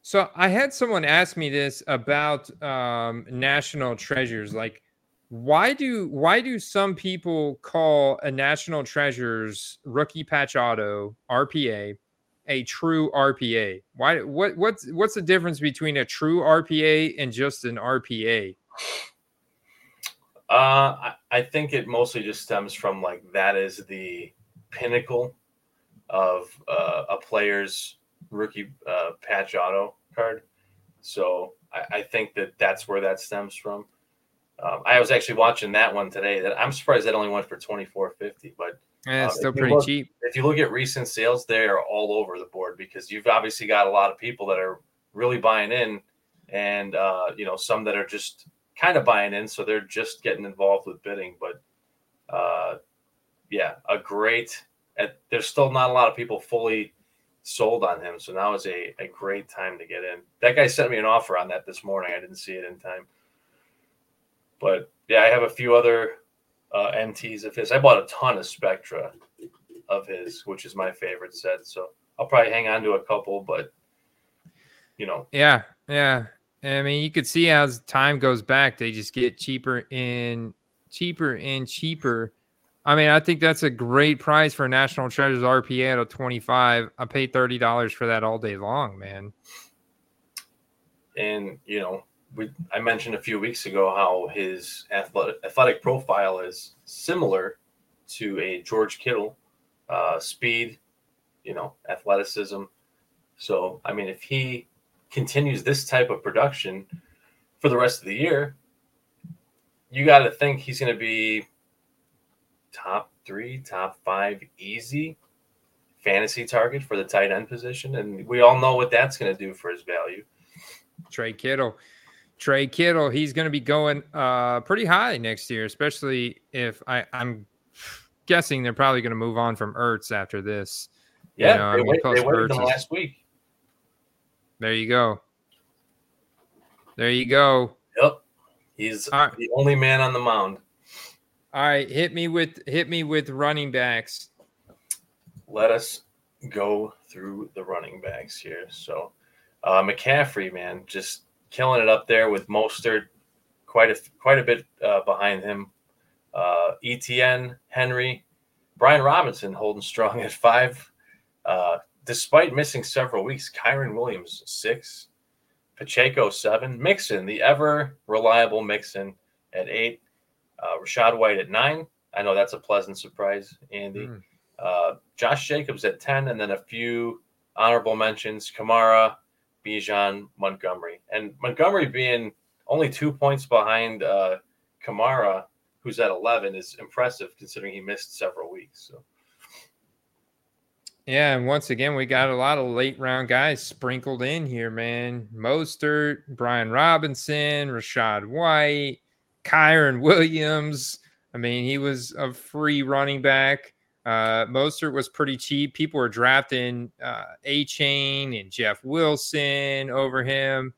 So I had someone ask me this about um, national treasures. Like, why do why do some people call a national treasures rookie patch auto RPA a true RPA? Why what what's what's the difference between a true RPA and just an RPA? Uh, I, think it mostly just stems from like that is the pinnacle of uh, a player's rookie uh, patch auto card. So I, I think that that's where that stems from. Um, I was actually watching that one today. That I'm surprised that only went for twenty four fifty, but yeah, it's Uh, still pretty look- cheap. if you look at recent sales, they are all over the board because you've obviously got a lot of people that are really buying in, and uh, you know some that are just kind of buying in, so they're just getting involved with bidding. But uh, yeah, a great. At, there's still not a lot of people fully sold on him, so now is a, a great time to get in. That guy sent me an offer on that this morning. I didn't see it in time, but yeah, I have a few other uh, MTs of his. I bought a ton of Spectra of his, which is my favorite set. So I'll probably hang on to a couple, but you know, Yeah, yeah. I mean, you could see as time goes back, they just get cheaper and cheaper and cheaper. I mean, I think that's a great price for National Treasures RPA at a 25. I paid $30 for that all day long, man. and you know, we I mentioned a few weeks ago how his athletic athletic profile is similar to a George Kittle, uh, speed, you know, athleticism. So I mean, if he continues this type of production for the rest of the year, you got to think he's going to be top three, top five, easy fantasy target for the tight end position, and we all know what that's going to do for his value. Trey Kittle. Trey Kittle, he's going to be going uh, pretty high next year, especially if I, I'm guessing they're probably going to move on from Ertz after this. You Yeah, know, I they, mean, wait, plus they waited them last week. There you go. There you go. Yep, he's right. the only man on the mound. All right, hit me with hit me with running backs. Let us go through the running backs here. So, uh, McCaffrey, man, just killing it up there with Mostert, quite a quite a bit uh, behind him. Uh, ETN, Henry, Brian Robinson holding strong at five. Uh, despite missing several weeks, Kyren Williams six, Pacheco seven, Mixon the ever reliable Mixon at eight, uh, Rachaad White at nine. I know that's a pleasant surprise, Andy. Mm. Uh, Josh Jacobs at ten, and then a few honorable mentions: Kamara, Bijan, Montgomery, and Montgomery being only two points behind uh, Kamara, who's at eleven, is impressive considering he missed several weeks. So. Yeah, and once again, we got a lot of late round guys sprinkled in here, man. Mostert, Brian Robinson, Rachaad White, Kyren Williams. I mean, he was a free running back. Uh, Mostert was pretty cheap. People were drafting uh, Achane and Jeff Wilson over him.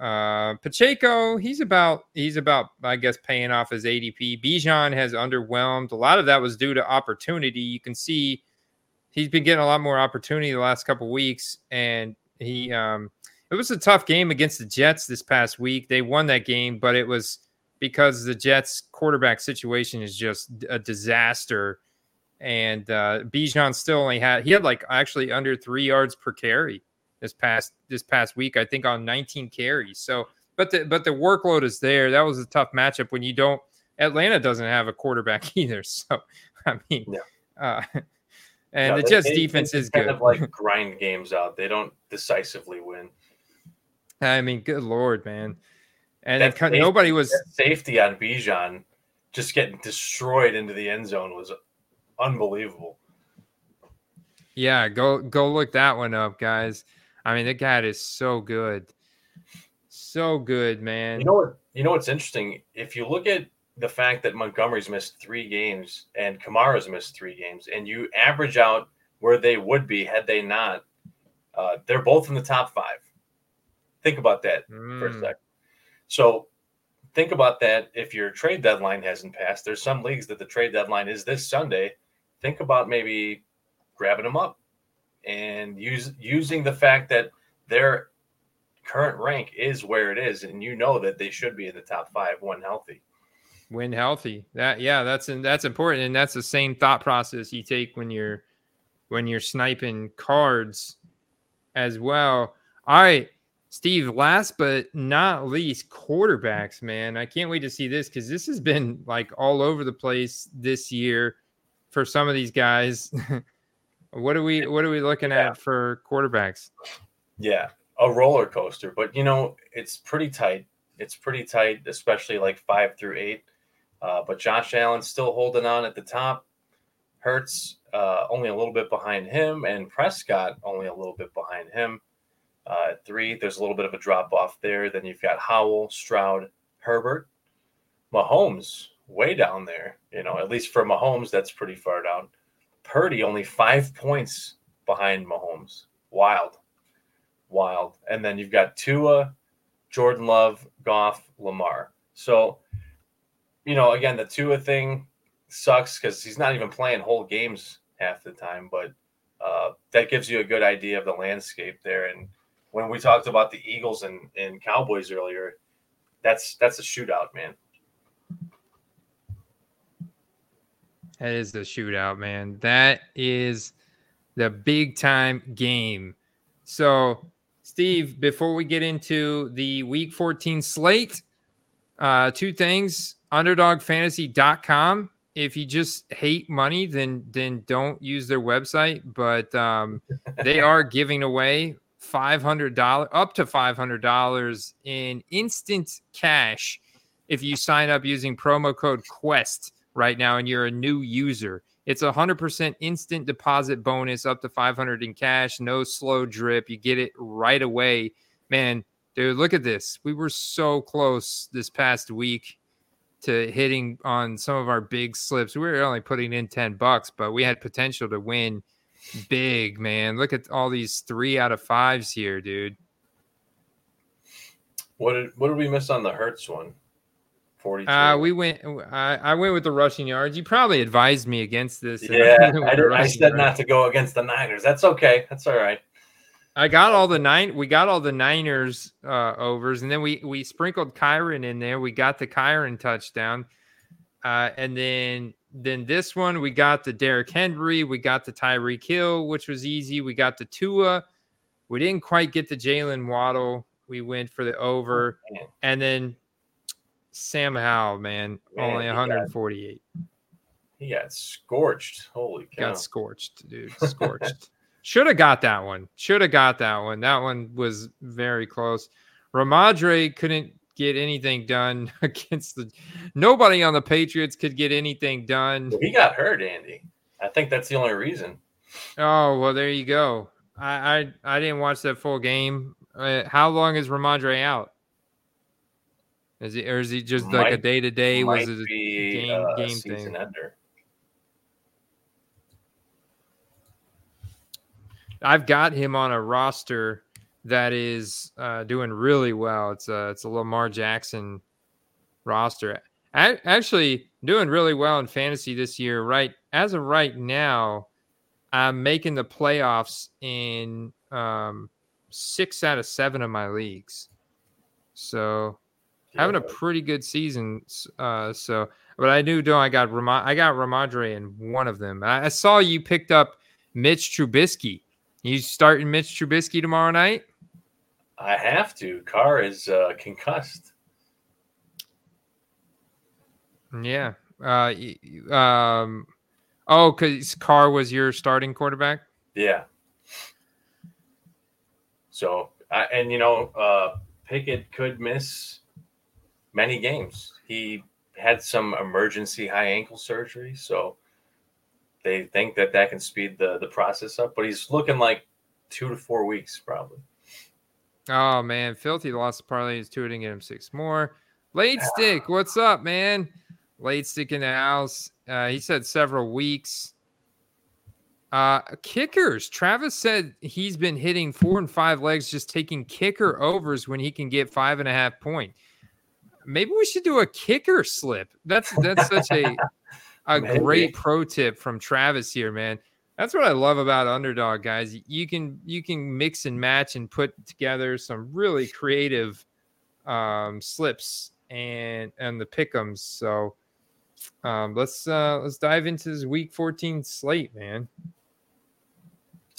Uh, Pacheco, he's about he's about I guess paying off his ADP. Bijan has underwhelmed. A lot of that was due to opportunity. You can see he's been getting a lot more opportunity the last couple weeks, and he um, it was a tough game against the Jets this past week. They won that game, but it was because the Jets quarterback situation is just a disaster. And uh, Bijan still only had he had like actually under three yards per carry this past this past week. I think on 19 carries. So, but the but the workload is there. That was a tough matchup when you don't. Atlanta doesn't have a quarterback either. So, I mean, Yeah. uh, and No, the Jets they- defense they is kind good. of like grind games out. They don't decisively win. I mean, good lord, man. And it, safety- nobody was. Safety on Bijan just getting destroyed into the end zone was unbelievable. Yeah, go go look that one up, guys. I mean, the guy is so good, so good, man. You know what? You know what's interesting? If you look at the fact that Montgomery's missed three games and Kamara's missed three games, and you average out where they would be had they not, uh, they're both in the top five. Think about that for a Mm, sec. So think about that. If your trade deadline hasn't passed, there's some leagues that the trade deadline is this Sunday. Think about maybe grabbing them up and use using the fact that their current rank is where it is, and you know that they should be in the top five when healthy. when healthy. That yeah, that's and that's important, and that's the same thought process you take when you're when you're sniping cards as well. All right, Steve. Last but not least, quarterbacks. Man, I can't wait to see this because this has been like all over the place this year for some of these guys. what are we What are we looking Yeah. at for quarterbacks? Yeah, a roller coaster, but you know it's pretty tight. It's pretty tight, especially like five through eight. Uh, but Josh Allen's still holding on at the top. Hurts uh, only a little bit behind him, and Prescott only a little bit behind him. Uh, at three, there's a little bit of a drop off there. Then you've got Howell, Stroud, Herbert, Mahomes way down there. You know, at least for Mahomes, that's pretty far down. Purdy only five points behind Mahomes. Wild, wild. And then you've got Tua, Jordan Love, Goff, Lamar. So, you know, again, the Tua thing sucks because he's not even playing whole games half the time, but uh, that gives you a good idea of the landscape there. And when we talked about the Eagles and, and Cowboys earlier, that's that's a shootout, man. That is the shootout, man. That is the big time game. So, Steve, before we get into the week 14 slate, uh, two things underdogfantasy.com. If you just hate money, then then don't use their website. But um, they are giving away five hundred dollars up to five hundred dollars in instant cash if you sign up using promo code Quest right now and you're a new user. It's a hundred percent instant deposit bonus up to 500 in cash, no slow drip. You get it right away. Man, dude, look at this. We were so close this past week to hitting on some of our big slips. We were only putting in 10 bucks, but we had potential to win big, man. Look at all these three out of fives here, dude. What did what did we miss on the Hurts one? Forty. Uh, we went. I, I went with the rushing yards. You probably advised me against this. yeah, with I, I said yards. not to go against the Niners. That's okay. That's all right. I got all the nine. We got all the Niners uh, overs, and then we we sprinkled Kyren in there. We got the Kyren touchdown, uh, and then then this one we got the Derrick Henry, we got the Tyreek Hill, which was easy. We got the Tua. We didn't quite get the Jaylen Waddle. We went for the over, Man, and then Sam Howell, man, Man, only he got- 148. he got scorched. Holy cow! Got scorched, dude. Scorched. Should have got that one. Should have got that one. That one was very close. Rhamondre couldn't get anything done against the. Nobody on the Patriots could get anything done. Well, he got hurt, Andy. I think that's the only reason. Oh well, there you go. I I, I didn't watch that full game. Uh, how long is Rhamondre out? Is he or is he just like a day to day? Was it? be game- uh, a game thing? ender. I've got him on a roster that is uh, doing really well. It's a it's a Lamar Jackson roster. I, actually doing really well in fantasy this year. Right as of right now, I'm making the playoffs in um, six out of seven of my leagues. So having a pretty good season. Uh, so, but I do know I got Rama- I got Rhamondre in one of them. I, I saw you picked up Mitch Trubisky. You starting Mitch Trubisky tomorrow night? I have to. Carr is uh, concussed. Yeah. Uh, um, oh, because Carr was your starting quarterback. Yeah. So, I and you know, uh, Pickett could miss many games. He had some emergency high ankle surgery, so they think that that can speed the the process up. But he's looking like two to four weeks probably. Oh man, filthy lost the parlay. He's two. Didn't get him six more. Late stick, what's up, man? Late stick in the house. Uh, he said several weeks. Uh, kickers. Travis said he's been hitting four and five legs, just taking kicker overs when he can get five and a half point. Maybe we should do a kicker slip. That's that's such a a Maybe. great pro tip from Travis here, man. That's what I love about underdog guys. You can you can mix and match and put together some really creative um, slips and and the pick'ems. So um, let's uh, let's dive into this week 14 slate, man.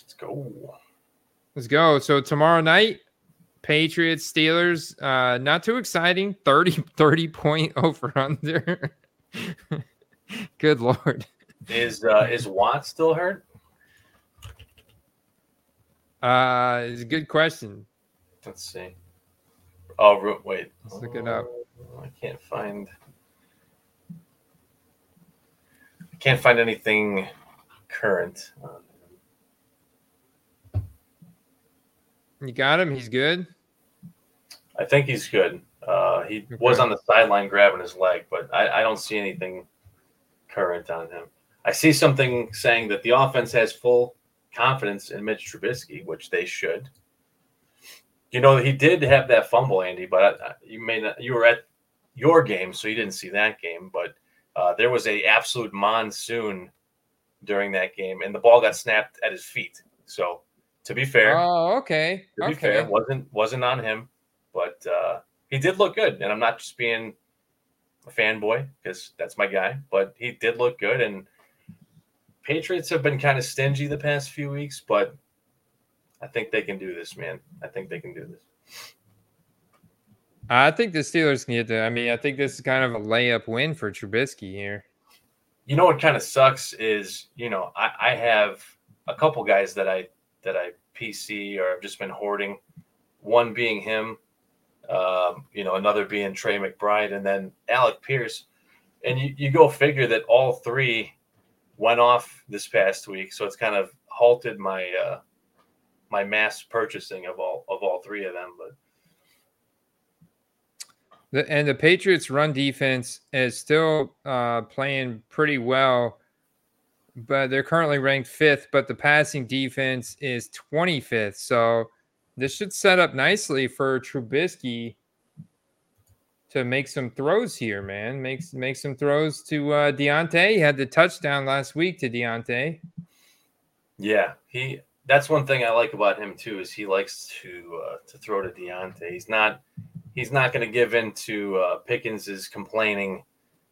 Let's go. Let's go. So tomorrow night, Patriots, Steelers, uh, not too exciting. 30, 30 point over under. Good lord. Is uh, is Watt still hurt? Uh, it's a good question. Let's see. Oh, wait. Let's look it up. Oh, I can't find. I can't find anything current. on him. You got him. He's good. I think he's good. Uh, he was on the sideline grabbing his leg, but I, I don't see anything current on him. I see something saying that the offense has full confidence in Mitch Trubisky, which they should. You know, he did have that fumble, Andy, but uh, you may not. You were at your game, so you didn't see that game. But uh, there was a absolute monsoon during that game, and the ball got snapped at his feet. So, to be fair, Oh, okay. to be Okay. fair, wasn't wasn't on him, but uh, he did look good. And I'm not just being a fanboy because that's my guy, but he did look good. And Patriots have been kind of stingy the past few weeks, but I think they can do this, man. I think they can do this. I think the Steelers can get the. I mean, I think this is kind of a layup win for Trubisky here. You know what kind of sucks is you know I, I have a couple guys that I that I PC or I've just been hoarding. One being him, um, you know, another being Trey McBride, and then Alec Pierce. And you, you go figure that all three went off this past week, so it's kind of halted my uh, my mass purchasing of all of all three of them. But and the Patriots' run defense is still uh, playing pretty well, but they're currently ranked fifth. But the passing defense is 25th. So this should set up nicely for Trubisky to make some throws here, man. Makes make some throws to uh, Diontae. He had the touchdown last week to Diontae. yeah, he that's one thing I like about him too is he likes to uh, to throw to Diontae. He's not he's not going to give in to uh, Pickens's complaining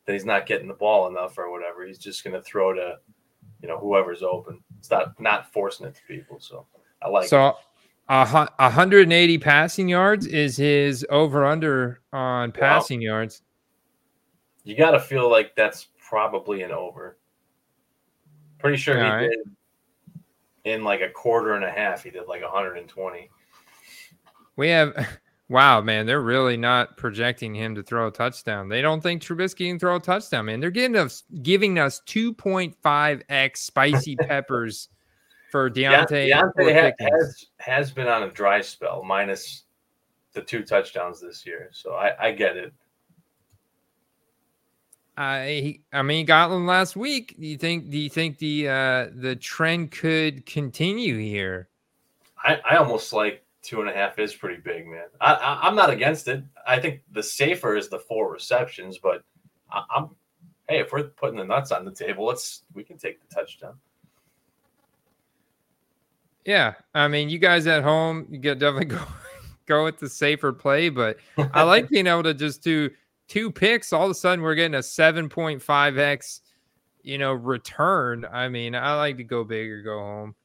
that he's not getting the ball enough or whatever. He's just going to throw to, you know, whoever's open. It's not not forcing it to people. So I like. So it. a hu- 180 passing yards is his over under on passing yards. you got to feel like that's probably an over. Pretty sure he All right. did in like a quarter and a half. He did like 120. We have wow, man, they're really not projecting him to throw a touchdown. They don't think Trubisky can throw a touchdown, man. They're giving us giving us 2.5x spicy peppers for Yeah, Diontae. Diontae ha- has has been on a dry spell, minus the two touchdowns this year. So I, I get it. I I mean, he got them last week. Do you think? Do you think the uh, the trend could continue here? I, I almost like two and a half is pretty big, man. I, I I'm not against it. I think the safer is the four receptions, but I, I'm hey, if we're putting the nuts on the table, let's we can take the touchdown. Yeah, I mean, you guys at home, you get definitely go go with the safer play, but I like being able to just do two picks. All of a sudden, we're getting a seven point five x, you know, return. I mean, I like to go big or go home.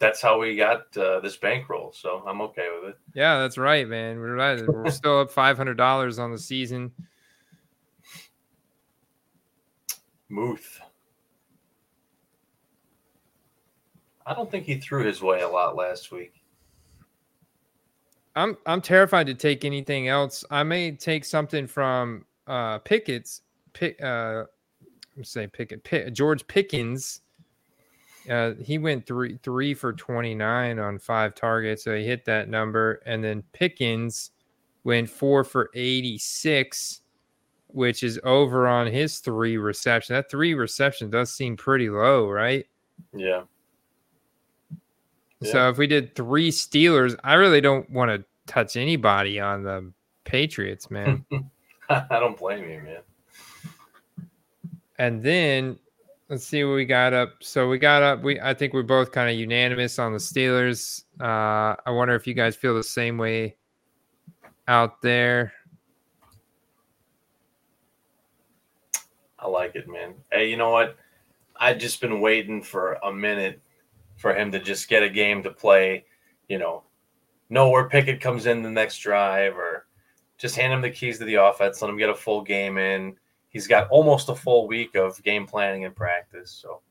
That's how we got uh, this bankroll, so I'm okay with it. Yeah, that's right, man. We're right. We're still up five hundred dollars on the season. Muth. I don't think he threw his way a lot last week. I'm I'm terrified to take anything else. I may take something from uh Pickett's pick uh I'm say Pickett Pick, George Pickens. Uh he went three three for 29 on five targets, so he hit that number. And then Pickens went four for 86, which is over on his three reception. That three reception does seem pretty low, right? Yeah. So if we did three Steelers, I really don't want to touch anybody on the Patriots, man. I don't blame you, man. and then let's see what we got up. So we got up. We I think we're both kind of unanimous on the Steelers. Uh, I wonder if you guys feel the same way out there. I like it, man. Hey, you know what? I've just been waiting for a minute for him to just get a game to play, you know, know where Pickett comes in the next drive or just hand him the keys to the offense, let him get a full game in. He's got almost a full week of game planning and practice. So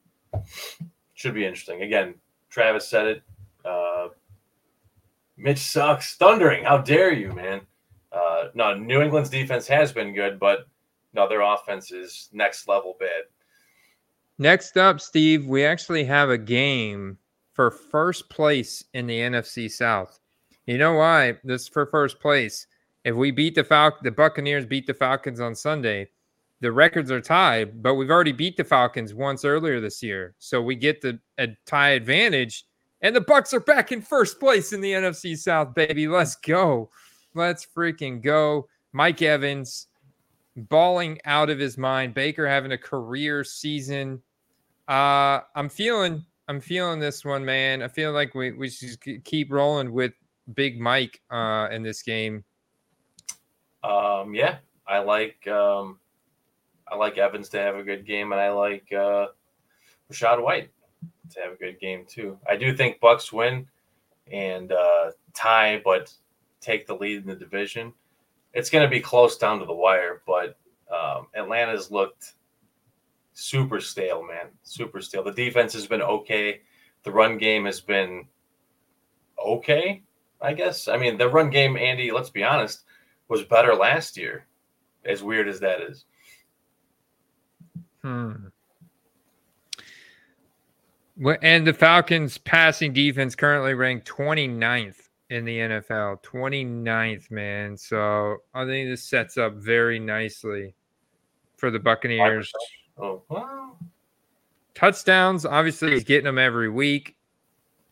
should be interesting. Again, Travis said it. Uh, Mitch sucks. Thundering. How dare you, man? Uh, no, New England's defense has been good, but no, their offense is next level bad. Next up, Steve, we actually have a game for first place in the NFC South. You know why? This is for first place. If we beat the Falcons, the Buccaneers beat the Falcons on Sunday, the records are tied, but we've already beat the Falcons once earlier this year. So we get the a tie advantage, and the Bucks are back in first place in the NFC South, baby. Let's go. Let's freaking go. Mike Evans balling out of his mind. Baker having a career season. Uh, I'm feeling I'm feeling this one, man. I feel like we, we should keep rolling with Big Mike uh in this game. Um, yeah, I like um, I like Evans to have a good game, and I like uh, Rachaad White to have a good game too. I do think Bucks win and uh, tie, but take the lead in the division. It's going to be close down to the wire, but um, Atlanta's looked super stale, man. Super stale. The defense has been okay. The run game has been okay, I guess. I mean, the run game, Andy, let's be honest, was better last year, as weird as that is. Hmm. And the Falcons passing defense currently ranked 29th in the NFL. 29th, man. So I think this sets up very nicely for the Buccaneers. Oh, well, Touchdowns, obviously, he's getting them every week.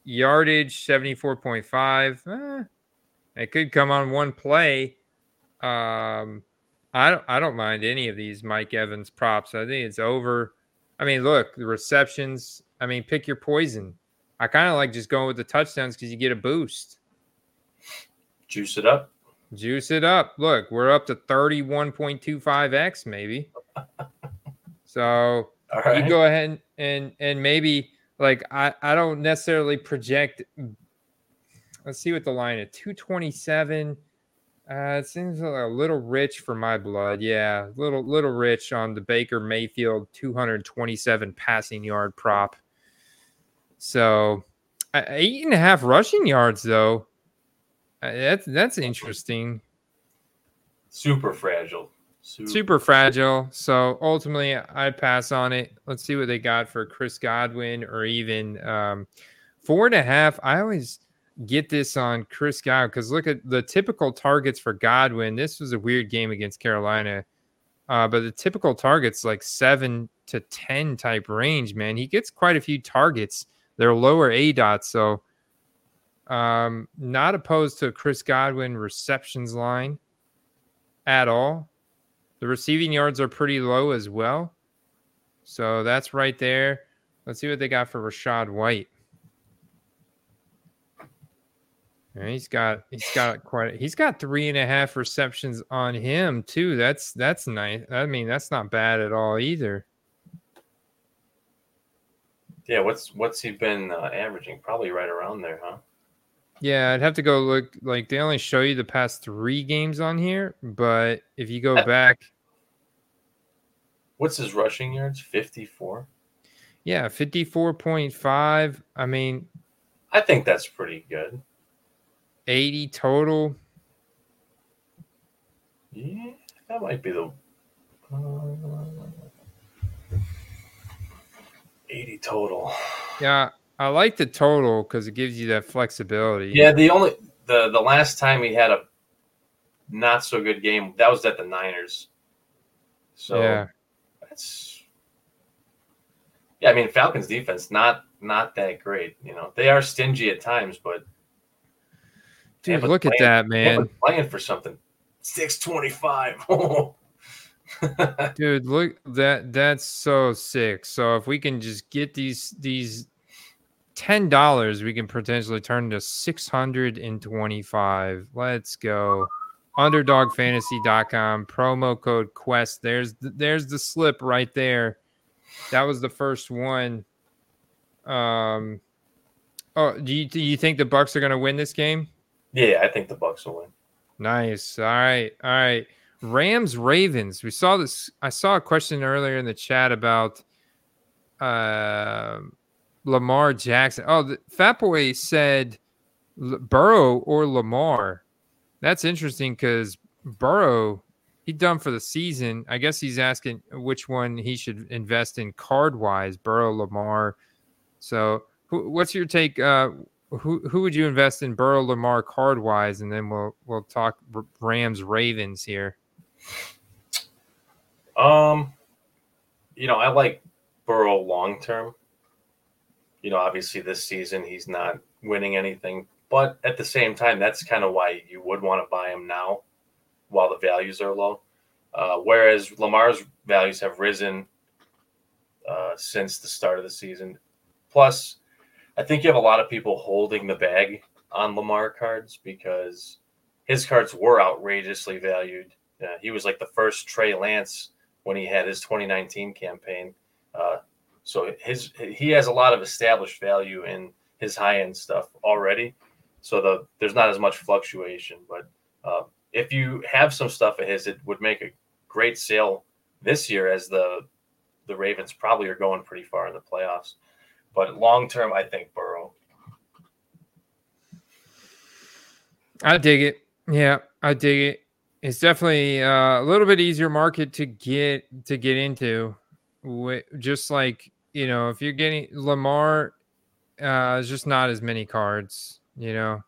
Yardage, 74.5. Eh, it could come on one play. Um, I don't, I don't mind any of these Mike Evans props. I think it's over. I mean, look, the receptions. I mean, pick your poison. I kind of like just going with the touchdowns because you get a boost. juice it up. Juice it up. Look, we're up to 31.25x, maybe. so All you go ahead and, and and maybe like I I don't necessarily project. Let's see what the line twenty seven. Uh, it seems a little rich for my blood. Yeah, little little rich on the Baker Mayfield 227 passing yard prop. So, uh, eight and a half rushing yards though. Uh, that's that's interesting. Super fragile. Super. Super fragile. So ultimately, I'd pass on it. Let's see what they got for Chris Godwin or even um, four and a half. I always get this on Chris Godwin because look at the typical targets for Godwin. This was a weird game against Carolina, uh, but the typical targets like seven to ten type range. Man, he gets quite a few targets. They're lower A dots, so um, not opposed to Chris Godwin receptions line at all. The receiving yards are pretty low as well. So that's right there. Let's see what they got for Rachaad White. And he's got he's got quite he's got three and a half receptions on him too. That's that's nice. I mean that's not bad at all either. Yeah. What's what's he been uh, averaging? Probably right around there, huh? Yeah, I'd have to go look. Like they only show you the past three games on here, but if you go back, What's his rushing yards? Fifty four. yeah, fifty four point five. I mean, I think that's pretty good. Eighty total. Yeah, that might be the uh, eighty total. Yeah, I like the total because it gives you that flexibility. Yeah, the only the the last time he had a not so good game that was at the Niners. So yeah. that's yeah. I mean, Falcons defense not not that great. You know, they are stingy at times, but Dude, look at that, man. Tampa's playing for something. Six twenty five. Dude, look that that's so sick. So if we can just get these these ten dollars, we can potentially turn to six hundred and twenty-five. Let's go. Underdogfantasy.com promo code quest. There's the, there's the slip right there. That was the first one. Um oh, do you do you think the Bucks are gonna win this game? Yeah, I think the Bucks will win. Nice. All right. All right. Rams Ravens. We saw this. I saw a question earlier in the chat about uh, Lamar Jackson. Oh, the, Fat Boy said Burrow or Lamar. That's interesting because Burrow, he done for the season. I guess he's asking which one he should invest in card wise, Burrow, Lamar. So, what's your take? Uh, who who would you invest in Burrow Lamar card wise, and then we'll we'll talk Rams Ravens here. Um, you know, I like Burrow long term. You know, obviously this season he's not winning anything, but at the same time, that's kind of why you would want to buy him now while the values are low. Uh, whereas Lamar's values have risen uh, since the start of the season. Plus, I think you have a lot of people holding the bag on Lamar cards because his cards were outrageously valued. Uh, he was like the first Trey Lance when he had his 2019 campaign. Uh, so his he has a lot of established value in his high end stuff already. So the there's not as much fluctuation. But uh, if you have some stuff of his, it would make a great sale this year as the the Ravens probably are going pretty far in the playoffs. But long term, I think Burrow. I dig it. Yeah, I dig it. It's definitely uh, a little bit easier market to get to get into. Just like you know, if you're getting Lamar, uh, it's just not as many cards. You know,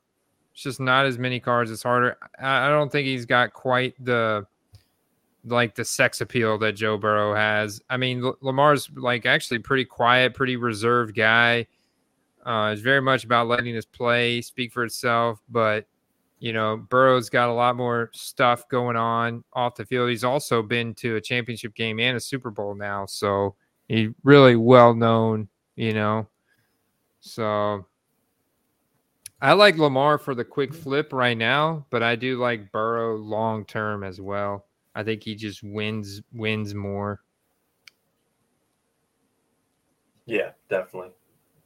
it's just not as many cards. It's harder. I, I don't think he's got quite the like the sex appeal that Joe Burrow has. I mean, L- Lamar's like actually pretty quiet, pretty reserved guy. Uh, it's very much about letting his play speak for itself, but you know, Burrow's got a lot more stuff going on off the field. He's also been to a championship game and a Super Bowl now, so he's really well known, you know. So I like Lamar for the quick flip right now, but I do like Burrow long term as well. I think he just wins wins more. Yeah, definitely.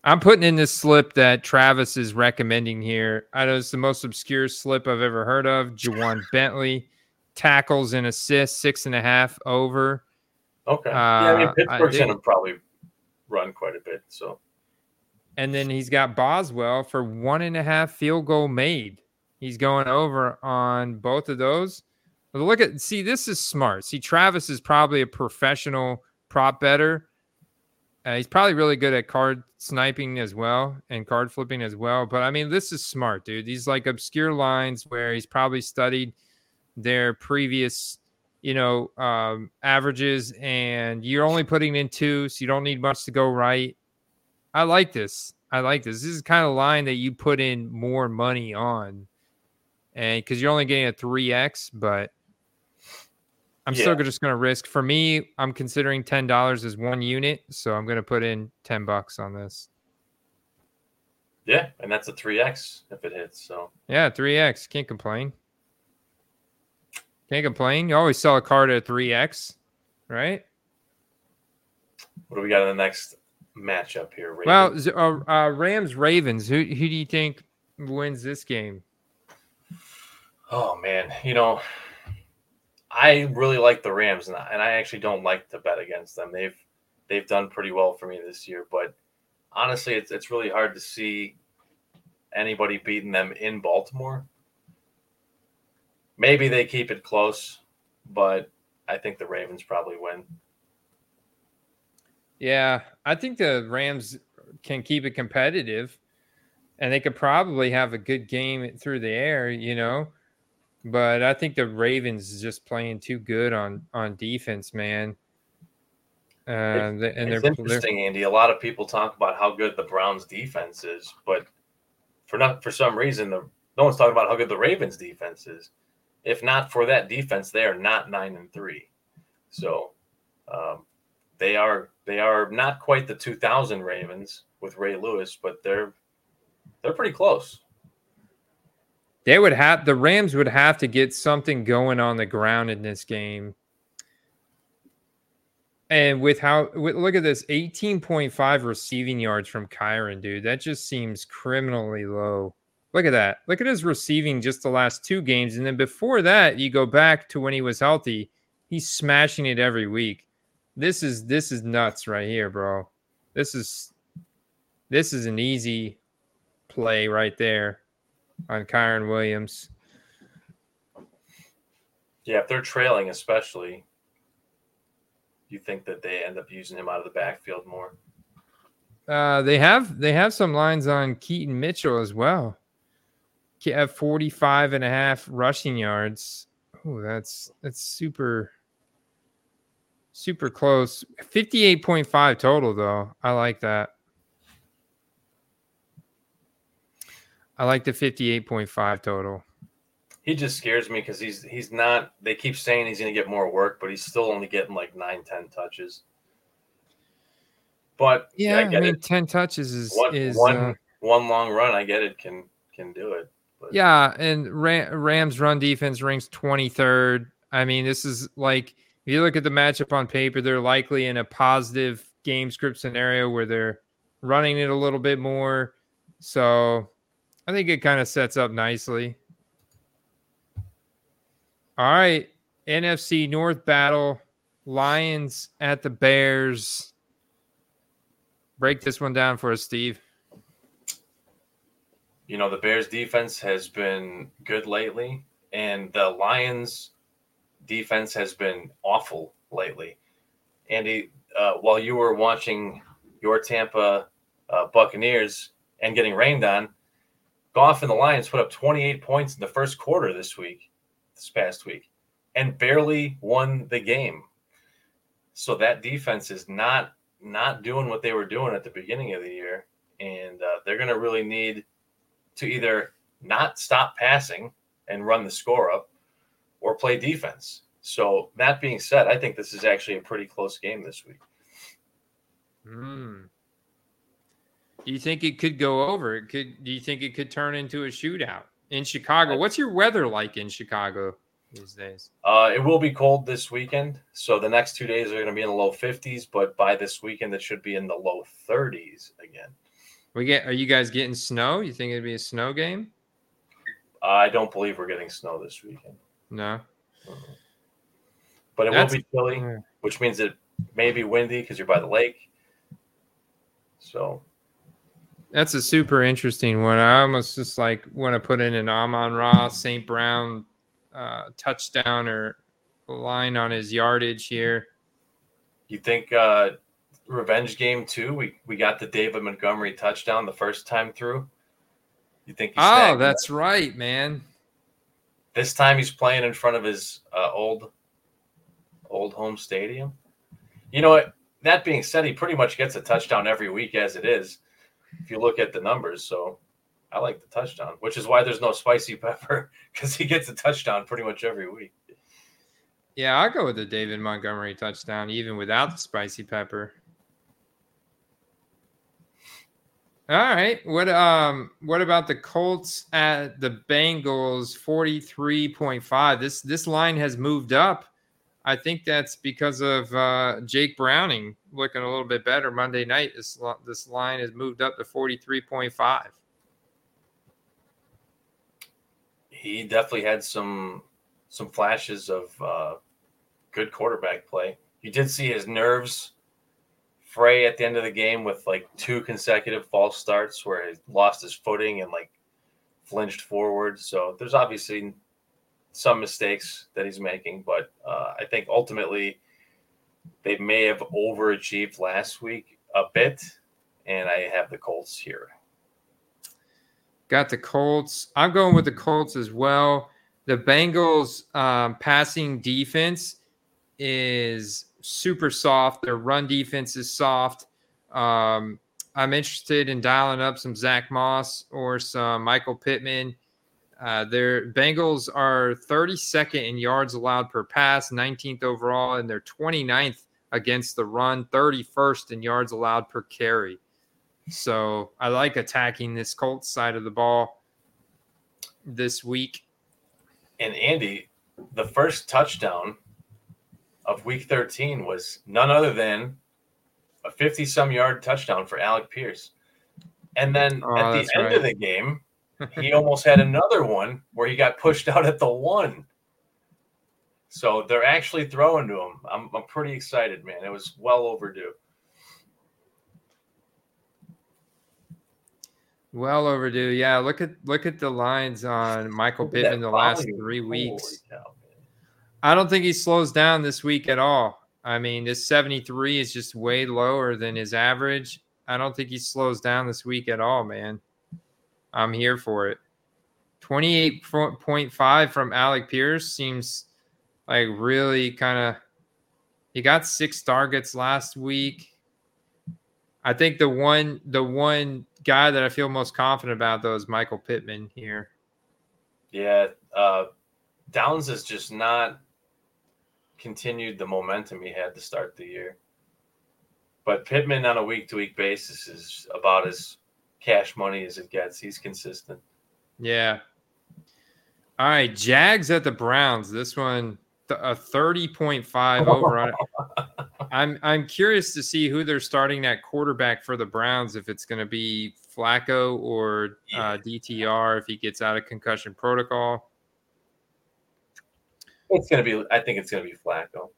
I'm putting in this slip that Travis is recommending here. I know it's the most obscure slip I've ever heard of. Ja'Whaun Bentley tackles and assists, six and a half over. Okay. yeah, I mean Uh, Pittsburgh's gonna probably run quite a bit. So And then he's got Boswell for one and a half field goal made. He's going over on both of those. But look at see, this is smart. See, Travis is probably a professional prop better. Uh, he's probably really good at card sniping as well and card flipping as well. But I mean, this is smart, dude. These like obscure lines where he's probably studied their previous, you know, um, averages, and you're only putting in two, so you don't need much to go right. I like this. I like this. This is kind of line that you put in more money on, and because you're only getting a three x, but I'm Yeah. still just going to risk. For me, I'm considering ten dollars as one unit, so I'm going to put in ten bucks on this. yeah, and that's a three X if it hits. So Yeah, three x. Can't complain. Can't complain. You always sell a card at three x, right? what do we got in the next matchup here? Well, Ravens? uh, uh, Rams Ravens. Who who do you think wins this game? Oh man, you know, I really like the Rams, and I, and I actually don't like to bet against them. They've they've done pretty well for me this year, but honestly, it's it's really hard to see anybody beating them in Baltimore. Maybe they keep it close, but I think the Ravens probably win. Yeah, I think the Rams can keep it competitive, and they could probably have a good game through the air, you know. But I think the Ravens is just playing too good on on defense, man. Uh, and it's they're, they're interesting, Andy. A lot of people talk about how good the Browns defense is, but for not for some reason, the no one's talking about how good the Ravens defense is. If not for that defense, they are not nine and three. So um, they are they are not quite the 2000 Ravens with Ray Lewis, but they're they're pretty close. They would have the Rams would have to get something going on the ground in this game. And with how with, look at this 18.5 receiving yards from Kyren, dude. That just seems criminally low. Look at that. Look at his receiving just the last two games. And then before that, you go back to when he was healthy. He's smashing it every week. This is this is nuts right here, bro. This is this is an easy play right there on Kyren Williams. Yeah, if they're trailing, especially, you think that they end up using him out of the backfield more. Uh, they have they have some lines on Keaton Mitchell as well. At 45 and a half rushing yards. Oh, that's that's super super close. 58.5 total though. I like that. I like the 58.5 total. he just scares me because he's he's not they keep saying he's going to get more work but he's still only getting like nine ten touches but Yeah, i I, mean it 10 touches is one, is one, uh, one long run i get it can can do it but Yeah, and Ram, Rams run defense ranks 23rd. I mean, this is like if you look at the matchup on paper, they're likely in a positive game script scenario where they're running it a little bit more. So I think it kind of sets up nicely. All right, NFC North battle, Lions at the Bears. Break this one down for us, Steve. you know the bears defense has been good lately and the lions defense has been awful lately andy uh, while you were watching your tampa uh, buccaneers and getting rained on goff and the lions put up 28 points in the first quarter this week this past week and barely won the game so that defense is not not doing what they were doing at the beginning of the year and uh, they're going to really need to either not stop passing and run the score up or play defense. So that being said, I think this is actually a pretty close game this week. Hmm. Do you think it could go over? It could. Do you think it could turn into a shootout in Chicago? What's your weather like in Chicago? these days? Uh, it will be cold this weekend, so the next two days are going to be in the low 50s. But by this weekend, it should be in the low 30s again. We get. Are you guys getting snow? You think it'd be a snow game? I don't believe we're getting snow this weekend, No. but it That's- will be chilly, which means it may be windy because you're by the lake. So That's a super interesting one. I almost just like want to put in an Amon-Ra St. Brown uh, touchdown or line on his yardage here. you think uh, revenge game two? We we got the David Montgomery touchdown the first time through. You think? Oh, that? that's right, man. this time he's playing in front of his uh, old old home stadium. You know what? That being said, he pretty much gets a touchdown every week as it is. If you look at the numbers, so I like the touchdown, which is why there's no spicy pepper because he gets a touchdown pretty much every week. Yeah, I'll go with the David Montgomery touchdown, even without the spicy pepper. All right. What um what about the Colts at the Bengals 43.5? This this line has moved up. I think that's because of uh, Jake Browning looking a little bit better Monday night. This this line has moved up to 43.5. He definitely had some some flashes of uh, good quarterback play. You did see his nerves fray at the end of the game with like two consecutive false starts where he lost his footing and like flinched forward. So there's obviously some mistakes that he's making, but uh, I think ultimately they may have overachieved last week a bit, and I have the Colts here. Got the Colts. I'm going with the Colts as well. The Bengals um, passing defense is super soft. Their run defense is soft. Um, I'm interested in dialing up some Zach Moss or some Michael Pittman. Uh, their Bengals are 32nd in yards allowed per pass, 19th overall, and they're 29th against the run, 31st in yards allowed per carry. So I like attacking this Colts side of the ball this week. And Andy, the first touchdown of week 13 was none other than a 50 some yard touchdown for Alec Pierce. And then Oh, at the end right. of the game, he almost had another one where he got pushed out at the one. So they're actually throwing to him. I'm, I'm pretty excited, man. It was well overdue. Well overdue. Yeah, look at look at the lines on Michael Pittman the last three weeks. cow. I don't think he slows down this week at all. I mean, this 73 is just way lower than his average. I don't think he slows down this week at all, man. I'm here for it. 28.5 from Alec Pierce seems like really kind of. He got six targets last week. I think the one the one guy that I feel most confident about though is Michael Pittman here. Yeah, uh, Downs has just not continued the momentum he had to start the year. But Pittman on a week to week basis is about as cash money as it gets. He's consistent. Yeah. All right, Jags at the Browns. This one a 30.5 over on it. I'm I'm curious to see who they're starting at quarterback for the Browns if it's going to be Flacco or uh, DTR if he gets out of concussion protocol. It's gonna be. I think it's gonna be Flacco.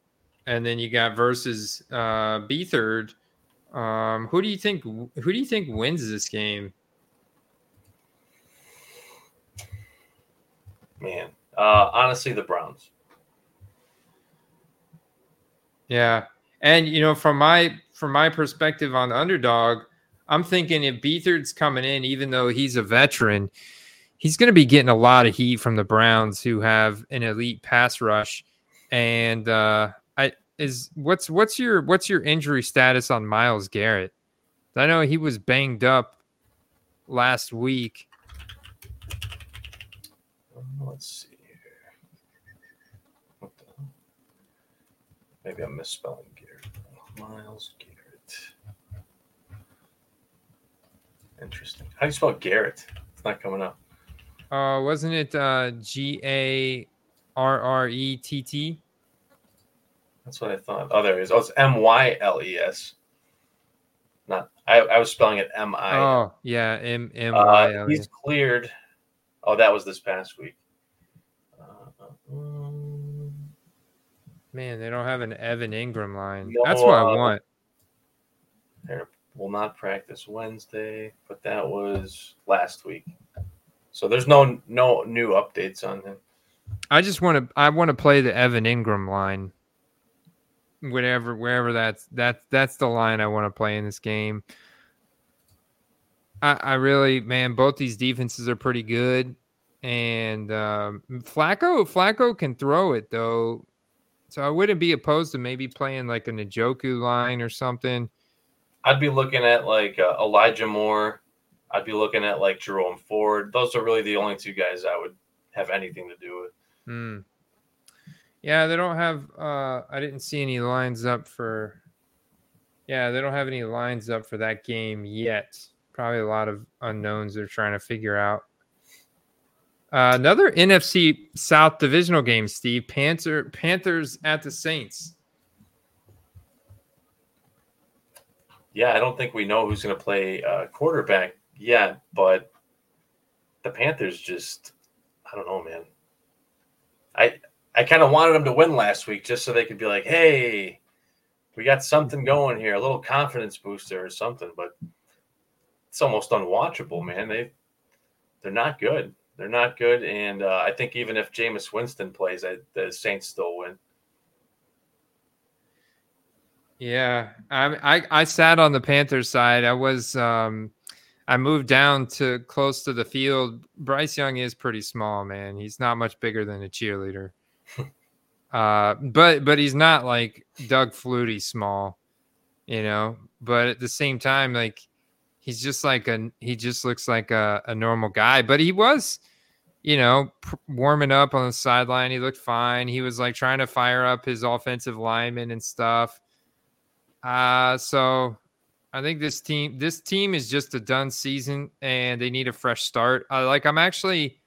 And then you got versus uh Beathard. Um who do you think who do you think wins this game? Man, uh, honestly, the Browns. Yeah. And you know, from my from my perspective on the underdog, I'm thinking if Beathard's coming in, even though he's a veteran, he's going to be getting a lot of heat from the Browns, who have an elite pass rush. And uh, is what's what's your what's your injury status on Myles Garrett? I know he was banged up last week. Let's see here. Maybe I'm misspelling Garrett. Myles Garrett. Interesting. How do you spell Garrett? It's not coming up. Uh, wasn't it uh, G A R R E T T. That's what I thought. Oh, there it is. Oh, it's M Y L E S. Not. I, I was spelling it M I. Oh yeah, M M Uh, Y L E. he's cleared. Oh, that was this past week. Uh, um, Man, they don't have an Evan Engram line. No, That's what I uh, want. there will not practice Wednesday, but that was last week. So there's no no new updates on him. I just want to. I want to play the Evan Engram line. Whatever, wherever that's that's that's the line I want to play in this game. I, I really, man, both these defenses are pretty good, and um, Flacco Flacco can throw it though, so I wouldn't be opposed to maybe playing like a Njoku line or something. I'd be looking at like uh, Elijah Moore. I'd be looking at like Jerome Ford. Those are really the only two guys I would have anything to do with. Hmm. Yeah, they don't have. Uh, I didn't see any lines up for. Yeah, they don't have any lines up for that game yet. Probably a lot of unknowns they're trying to figure out. Uh, another NFC South divisional game, Steve. Panther Panthers at the Saints. Yeah, I don't think we know who's going to play uh, quarterback yet, but the Panthers just, I don't know, man. I I kind of wanted them to win last week just so they could be like, hey, we got something going here, a little confidence booster or something, but it's almost unwatchable, man. They they're not good. They're not good, and uh, I think even if Jameis Winston plays, I, the Saints still win. Yeah, I, I I sat on the Panthers side. I was um I moved down to close to the field. Bryce Young is pretty small, man. He's not much bigger than a cheerleader. Uh but but he's not like Doug Flutie small, you know. But at the same time, like he's just like a he just looks like a, a normal guy. But he was, you know, pr- warming up on the sideline. He looked fine. He was like trying to fire up his offensive linemen and stuff. Uh, so I think this team this team is just a done season and they need a fresh start. Uh, like I'm actually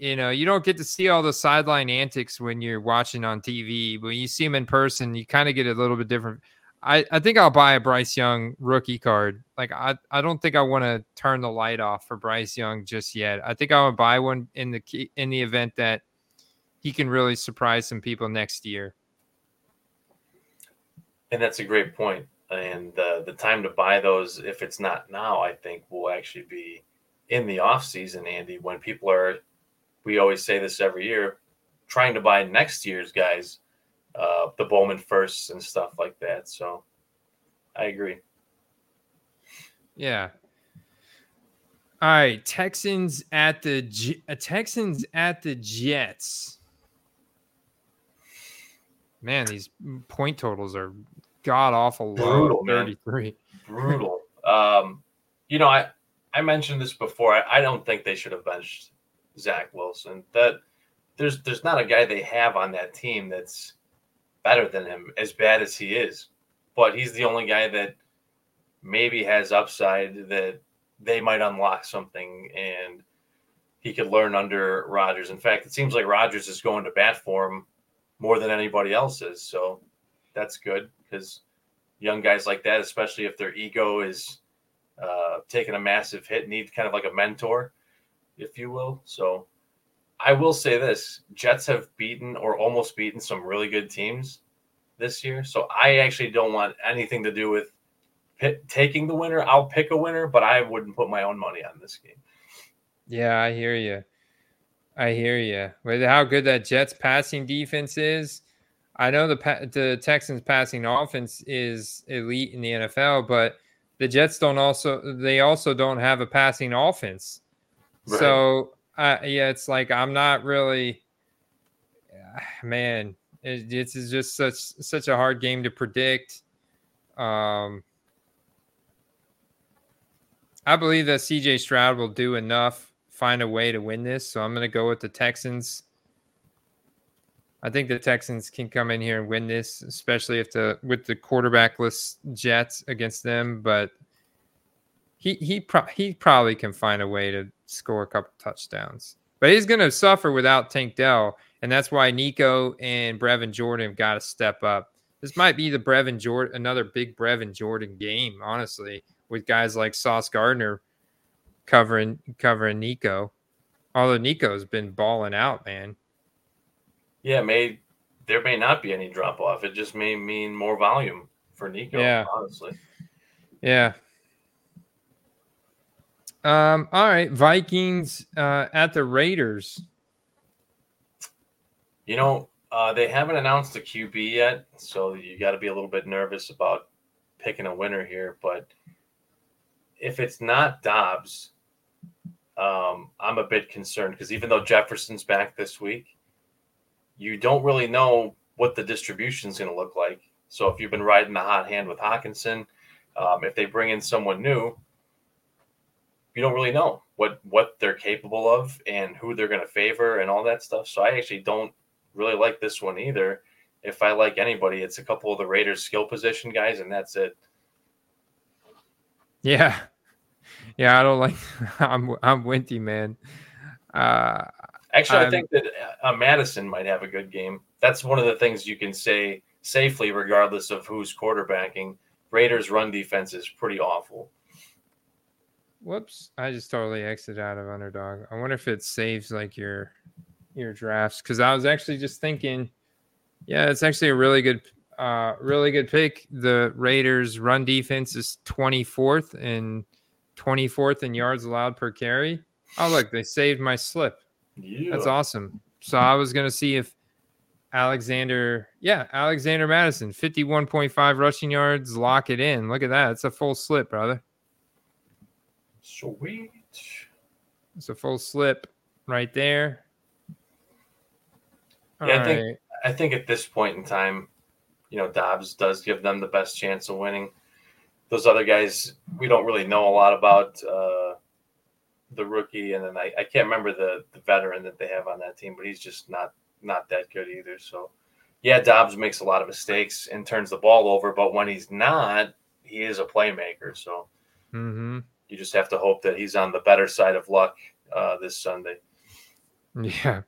you know, you don't get to see all the sideline antics when you're watching on TV. When you see them in person, you kind of get a little bit different. I, I think I'll buy a Bryce Young rookie card. Like I, I don't think I want to turn the light off for Bryce Young just yet. I think I would buy one in the in the event that he can really surprise some people next year. And that's a great point. And uh, the time to buy those, if it's not now, I think will actually be in the off season, Andy, when people are. We always say this every year, trying to buy next year's guys, uh, the Bowman firsts and stuff like that. So, I agree. Yeah. All right, Texans at the J- uh, Texans at the Jets. Man, these point totals are god awful low. Brutal, man. Brutal. um, you know, I I mentioned this before. I, I don't think they should have benched Zach Wilson. That there's there's not a guy they have on that team that's better than him, as bad as he is. But he's the only guy that maybe has upside that they might unlock something and he could learn under Rodgers. In fact, it seems like Rodgers is going to bat for him more than anybody else is. So that's good because young guys like that, especially if their ego is uh, taking a massive hit, need kind of like a mentor, if you will. So I will say this Jets have beaten or almost beaten some really good teams this year. So I actually don't want anything to do with taking the winner. I'll pick a winner, but I wouldn't put my own money on this game. Yeah, I hear you. I hear you. With how good that Jets passing defense is, I know the the Texans passing offense is elite in the NFL, but the Jets don't also they also don't have a passing offense. Right. So uh, yeah, it's like I'm not really, man. It, it's just such such a hard game to predict. Um, I believe that CJ Stroud will do enough, find a way to win this. So I'm going to go with the Texans. I think the Texans can come in here and win this, especially if the with the quarterbackless Jets against them. But he he pro- he probably can find a way to score a couple touchdowns. but he's going to suffer without Tank Dell, and that's why Nico and Brevin Jordan have got to step up. This might be the Brevin Jordan, another big Brevin Jordan game, honestly, with guys like Sauce Gardner covering covering Nico. Although Nico's been balling out, man. Yeah, may there may not be any drop off. It just may mean more volume for Nico. Yeah, honestly. Yeah. Um. All right, Vikings uh, at the Raiders. You know, uh, they haven't announced the QB yet, so you got to be a little bit nervous about picking a winner here. But if it's not Dobbs, um, I'm a bit concerned because even though Jefferson's back this week, you don't really know what the distribution is going to look like. So if you've been riding the hot hand with Hockenson, um, if they bring in someone new, you don't really know what what they're capable of and who they're going to favor and all that stuff. So I actually don't really like this one either. If I like anybody, it's a couple of the Raiders skill position guys, and that's it. Yeah, yeah, I don't like. I'm I'm Winty, man. Uh, Actually, I'm, i think that uh, Mattison might have a good game. That's one of the things you can say safely, regardless of who's quarterbacking. Raiders' run defense is pretty awful. Whoops! I just totally exited out of underdog. I wonder if it saves like your your drafts because I was actually just thinking, yeah, it's actually a really good, uh, really good pick. The Raiders' run defense is 24th and 24th in yards allowed per carry. Oh, look, they saved my slip. Yeah. That's awesome. So I was gonna see if Alexander, yeah, Alexander Mattison, 51.5 rushing yards, lock it in. Look at that. It's a full slip, brother. Sweet. It's a full slip right there. Yeah, I think right. I think at this point in time, you know, Dobbs does give them the best chance of winning. Those other guys, we don't really know a lot about. Uh, the rookie, and then I, I can't remember the the veteran that they have on that team, but he's just not not that good either. So, yeah, Dobbs makes a lot of mistakes and turns the ball over, but when he's not, he is a playmaker. So, mm-hmm. You just have to hope that he's on the better side of luck uh, this Sunday. Yeah,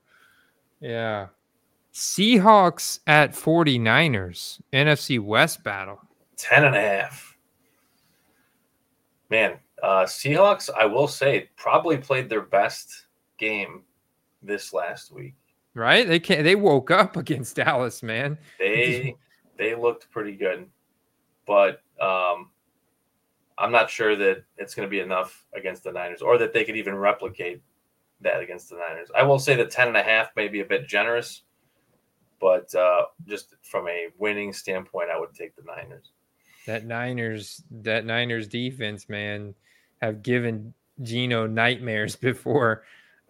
yeah. Seahawks at 49ers, NFC West battle. 10 and a half. Man, uh, Seahawks, I will say, probably played their best game this last week. Right? They can not They woke up against Dallas, man. They they looked pretty good, but um, I'm not sure that it's going to be enough against the Niners, or that they could even replicate that against the Niners. I will say that ten and a half may be a bit generous, but uh, just from a winning standpoint, I would take the Niners. That Niners, that Niners defense, man have given Geno nightmares before.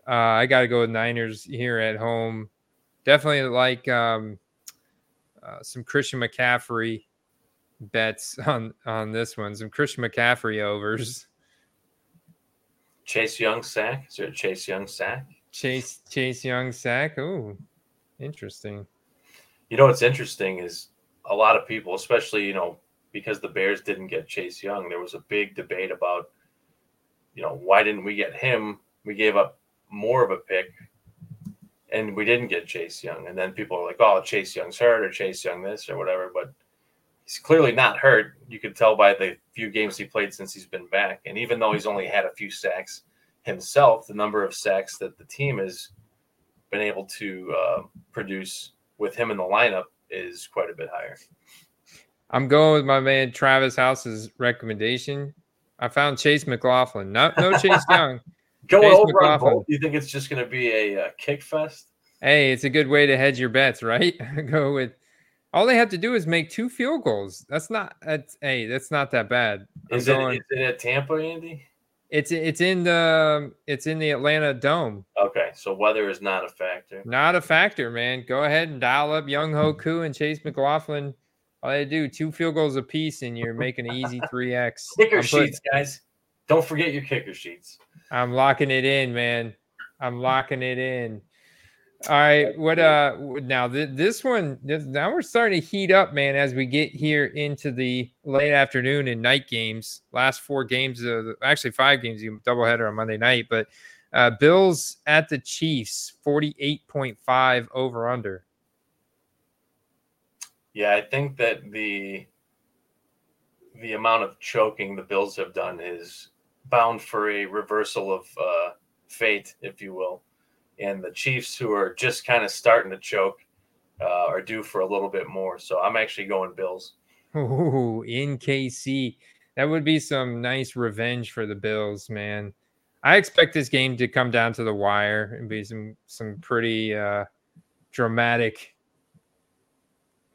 Uh, I got to go with Niners here at home. Definitely like um, uh, some Christian McCaffrey bets on on this one. Some Christian McCaffrey overs. Chase Young sack. Is there a Chase Young sack? Chase Chase Young sack. Oh, interesting. You know what's interesting is a lot of people, especially you know because the Bears didn't get Chase Young, there was a big debate about you know, why didn't we get him? We gave up more of a pick and we didn't get Chase Young. And then people are like, oh, Chase Young's hurt or Chase Young this or whatever. But he's clearly not hurt. You could tell by the few games he played since he's been back. And even though he's only had a few sacks himself, the number of sacks that the team has been able to uh, produce with him in the lineup is quite a bit higher. I'm going with my man Travis House's recommendation. I found Chase McLaughlin. No, no Chase Young. Going Chase over McLaughlin. on both. Do you think it's just going to be a, a uh, kick fest? Hey, it's a good way to hedge your bets, right? Go with all they have to do is make two field goals. That's not that's hey, that's not that bad. Is it, going, is it at Tampa, Andy? It's it's in the it's in the Atlanta Dome. Okay, so weather is not a factor. Not a factor, man. Go ahead and dial up Younghoe Koo and Chase McLaughlin all they do two field goals apiece, and you're making an easy three x. Kicker I'm sheets, putting, guys. Don't forget your kicker sheets. I'm locking it in, man. I'm locking it in. All right, what uh now th- this one this, now we're starting to heat up, man, as we get here into the late afternoon and night games. Last four games of the, actually five games, you doubleheader on Monday night, but Uh, Bills at the Chiefs, 48.5 over under. Yeah, I think that the the amount of choking the Bills have done is bound for a reversal of uh, fate, if you will. And the Chiefs, who are just kind of starting to choke, uh, are due for a little bit more. So I'm actually going Bills. Ooh, in KC. That would be some nice revenge for the Bills, man. I expect this game to come down to the wire and be some some pretty uh, dramatic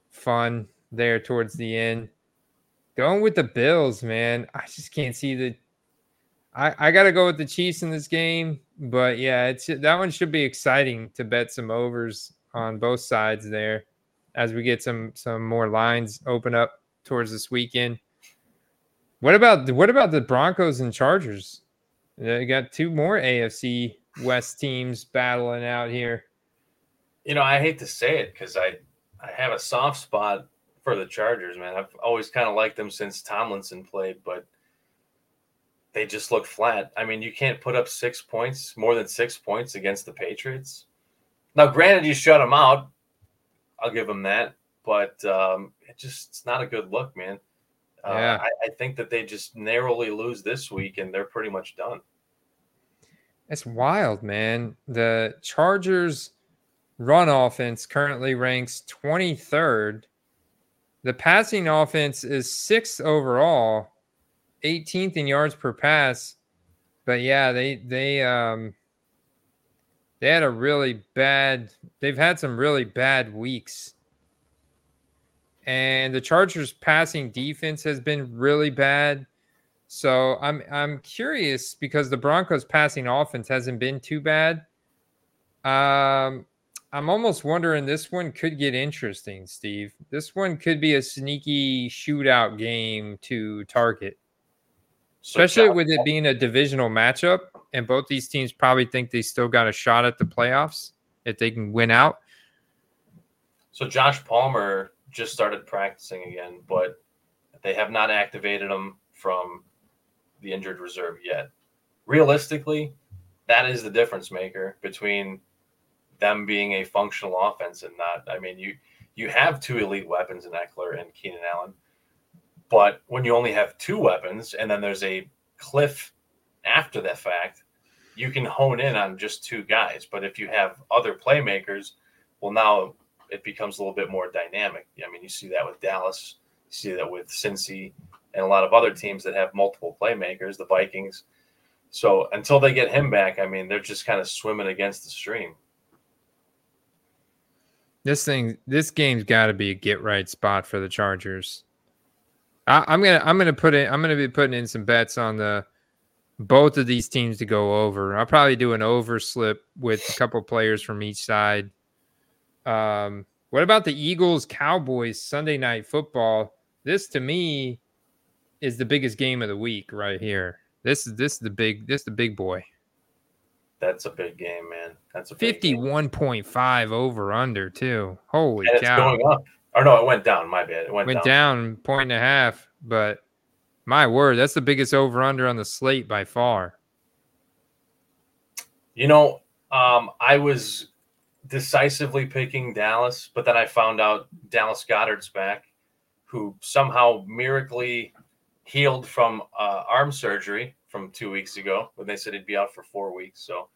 fun there towards the end. Going with the Bills, man. I just can't see the. I I gotta go with the Chiefs in this game, but yeah, it's that one should be exciting to bet some overs on both sides there, as we get some some more lines open up towards this weekend. What about what about the Broncos and Chargers? They got two more AFC West teams battling out here. You know, I hate to say it because I I have a soft spot for the Chargers, man. I've always kind of liked them since Tomlinson played, but they just look flat. I mean, you can't put up six points, more than six points against the Patriots. Now, granted, you shut them out. I'll give them that, but um, it just it's not a good look, man. Uh, Yeah. I, I think that they just narrowly lose this week, and they're pretty much done. It's wild, man. The Chargers run offense currently ranks 23rd. The passing offense is sixth overall, 18th in yards per pass. But yeah, they they um they had a really bad they've had some really bad weeks. And the Chargers passing defense has been really bad. So I'm I'm curious because the Broncos passing offense hasn't been too bad. Um I'm almost wondering this one could get interesting, Steve. This one could be a sneaky shootout game to target, especially with it being a divisional matchup. And both these teams probably think they still got a shot at the playoffs if they can win out. So Josh Palmer just started practicing again, but they have not activated him from the injured reserve yet. Realistically, that is the difference maker between them being a functional offense and not. I mean, you you have two elite weapons in Ekeler and Keenan Allen, but when you only have two weapons and then there's a cliff after that fact, you can hone in on just two guys. But if you have other playmakers, well, now it becomes a little bit more dynamic. I mean, you see that with Dallas, you see that with Cincy, and a lot of other teams that have multiple playmakers, the Vikings. So until they get him back, I mean, they're just kind of swimming against the stream. This thing, this game's got to be a get right spot for the Chargers. I, I'm gonna, I'm gonna put in, I'm gonna be putting in some bets on the both of these teams to go over. I'll probably do an over slip with a couple players from each side. Um, what about the Eagles Cowboys Sunday night football? This to me is the biggest game of the week right here. This is this is the big this is the big boy. That's a big game, man. That's a 51.5 over under too. Holy and it's cow. Or no, it went down. My bad. It went, went down. down point and a half, but my word, that's the biggest over under on the slate by far. You know, um, I was decisively picking Dallas, but then I found out Dallas Goedert's back, who somehow miraculously healed from uh, arm surgery from two weeks ago when they said he'd be out for four weeks. So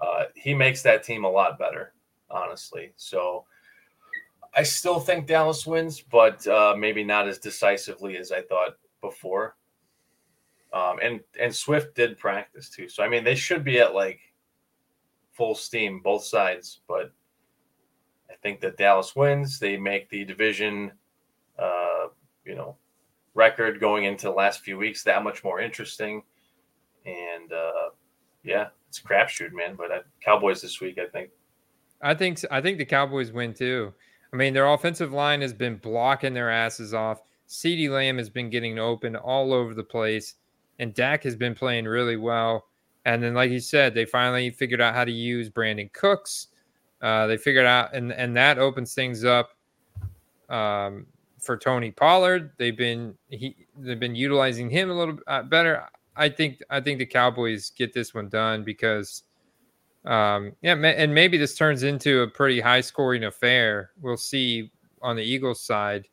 uh, he makes that team a lot better, honestly. So I still think Dallas wins, but uh, maybe not as decisively as I thought before. Um, and and Swift did practice too, so I mean they should be at like full steam both sides. But I think that Dallas wins. They make the division, uh, you know, record going into the last few weeks that much more interesting. And uh, yeah, it's crapshoot, man. But uh, Cowboys this week, I think. I think I think the Cowboys win too. I mean, their offensive line has been blocking their asses off. CeeDee Lamb has been getting open all over the place, and Dak has been playing really well. And then, like you said, they finally figured out how to use Brandin Cooks. Uh, they figured out, and and that opens things up um, for Tony Pollard. They've been he they've been utilizing him a little uh, better. I think I think the Cowboys get this one done because Um, yeah, and maybe this turns into a pretty high scoring affair. We'll see on the Eagles side.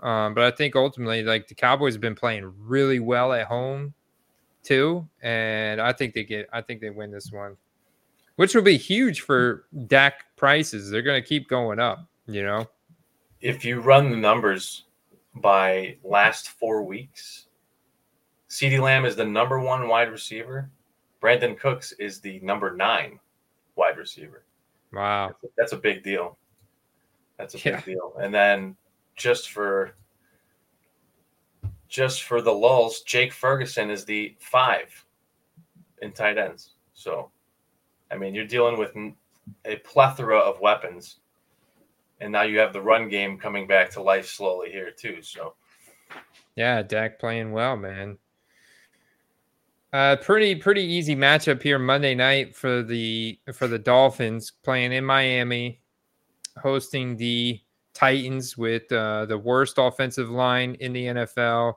Um, but I think ultimately, like the Cowboys have been playing really well at home too, and I think they get. I think they win this one, which will be huge for Dak prices. They're going to keep going up. You know, if you run the numbers by last four weeks, CeeDee Lamb is the number one wide receiver. Brandin Cooks is the number nine wide receiver. Wow, that's a, that's a big deal. That's a big deal. And then just for just for the lulls, Jake Ferguson is the five in tight ends. So, I mean, you're dealing with a plethora of weapons, and now you have the run game coming back to life slowly here too. So, yeah, Dak playing well, man. Uh, pretty pretty easy matchup here Monday night for the for the Dolphins playing in Miami, hosting the Titans with uh, the worst offensive line in the NFL,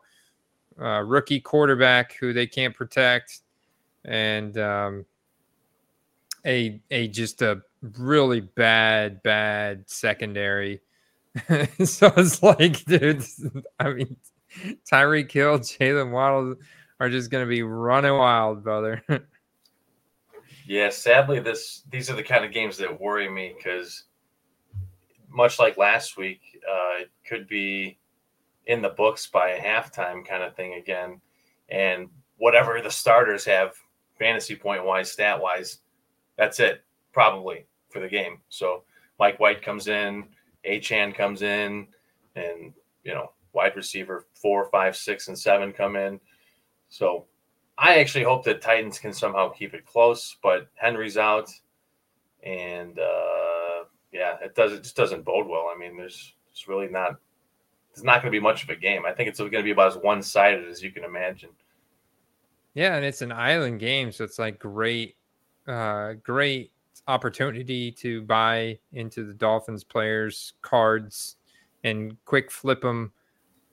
uh, rookie quarterback who they can't protect, and um, a a just a really bad bad secondary. so it's like, dude, I mean, Tyreek Hill, Jaylen Waddle are just going to be running wild, brother. yeah, sadly, this these are the kind of games that worry me because much like last week, uh, it could be in the books by halftime kind of thing again. And whatever the starters have fantasy point wise, stat wise, that's it probably for the game. So Mike White comes in, Achane comes in, and you know, wide receiver four, five, six, and seven come in. So I actually hope that Titans can somehow keep it close, but Henry's out, and uh, yeah, it does. It just doesn't bode well. I mean, there's it's really not. It's not going to be much of a game. I think it's going to be about as one sided as you can imagine. Yeah, and it's an island game, so it's like great, uh, great opportunity to buy into the Dolphins players' cards and quick flip them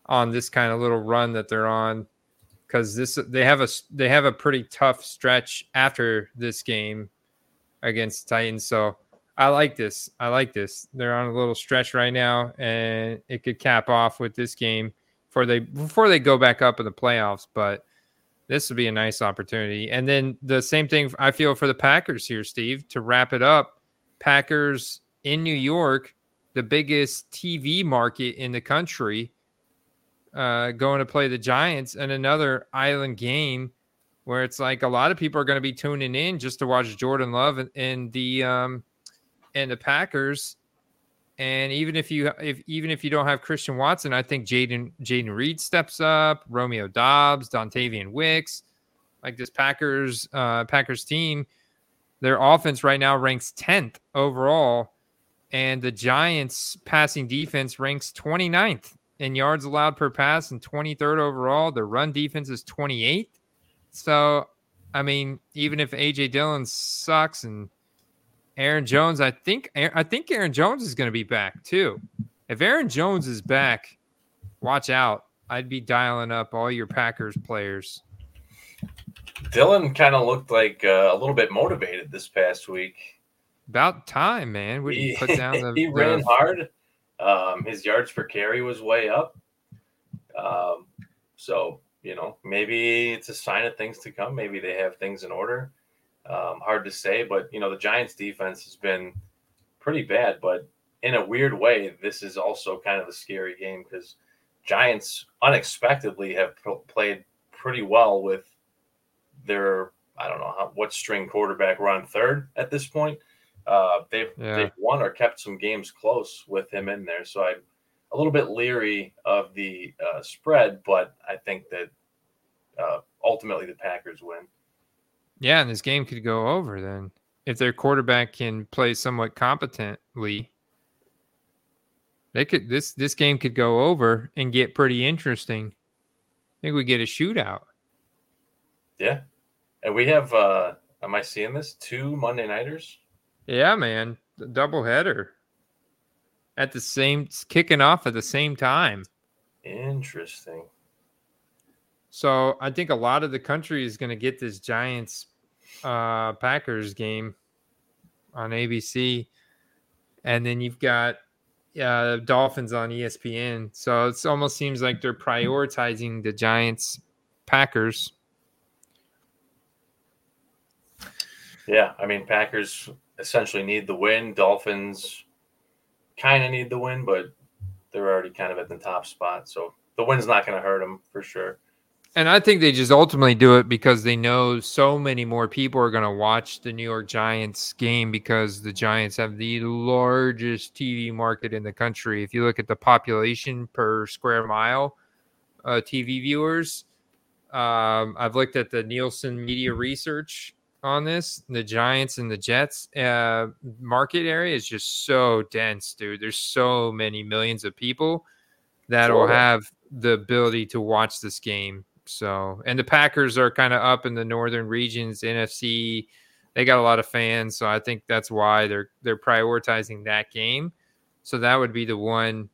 on this kind of little run that they're on because this they have a they have a pretty tough stretch after this game against Titans. So I like this. I like this. They're on a little stretch right now, and it could cap off with this game before they before they go back up in the playoffs. But this would be a nice opportunity. And then the same thing I feel for the Packers here, Steve. To wrap it up, Packers in New York, the biggest TV market in the country, uh, going to play the Giants, and another island game where it's like a lot of people are going to be tuning in just to watch Jordan Love and, and the um, and the Packers. And even if you if even if you don't have Christian Watson, I think Jaden Jayden Reed steps up, Romeo Doubs, Dontayvion Wicks, like this Packers uh, Packers team. Their offense right now ranks 10th overall, and the Giants passing defense ranks 29th in yards allowed per pass and 23rd overall. Their run defense is 28th. So, I mean, even if AJ Dillon sucks and Aaron Jones, I think I think Aaron Jones is going to be back too. If Aaron Jones is back, watch out. I'd be dialing up all your Packers players. Dillon kind of looked like uh, a little bit motivated this past week. About time, man. We he, put down the. he ran the, hard. Um, his yards per carry was way up. Um, so you know, maybe it's a sign of things to come. Maybe they have things in order. Um, hard to say, but you know the Giants' defense has been pretty bad. But in a weird way, this is also kind of a scary game because Giants unexpectedly have played pretty well with their I don't know how, what string quarterback run third at this point. Uh, they've yeah. they've won or kept some games close with him in there, so I'm a little bit leery of the uh, spread, but I think that uh, ultimately the Packers win. Yeah, and this game could go over then if their quarterback can play somewhat competently. They could this this game could go over and get pretty interesting. I think we get a shootout. Yeah, and we have. uh Am I seeing this? Two Monday nighters. Yeah, man, the double header at the same kicking off at the same time. Interesting. So I think a lot of the country is going to get this Giants uh, Packers game on ABC, and then you've got uh, Dolphins on ESPN. So it almost seems like they're prioritizing the Giants, Packers. Yeah, I mean Packers essentially need the win. Dolphins kind of need the win, but they're already kind of at the top spot, so the win's not going to hurt them for sure. And I think they just ultimately do it because they know so many more people are going to watch the New York Giants game because the Giants have the largest TV market in the country. If you look at the population per square mile, uh, TV viewers, um, I've looked at the Nielsen media research on this. The Giants and the Jets uh, market area is just so dense, dude. There's so many millions of people that will have the ability to watch this game so, and the Packers are kind of up in the northern regions, NFC. They got a lot of fans, so I think that's why they're they're prioritizing that game. So that would be the one.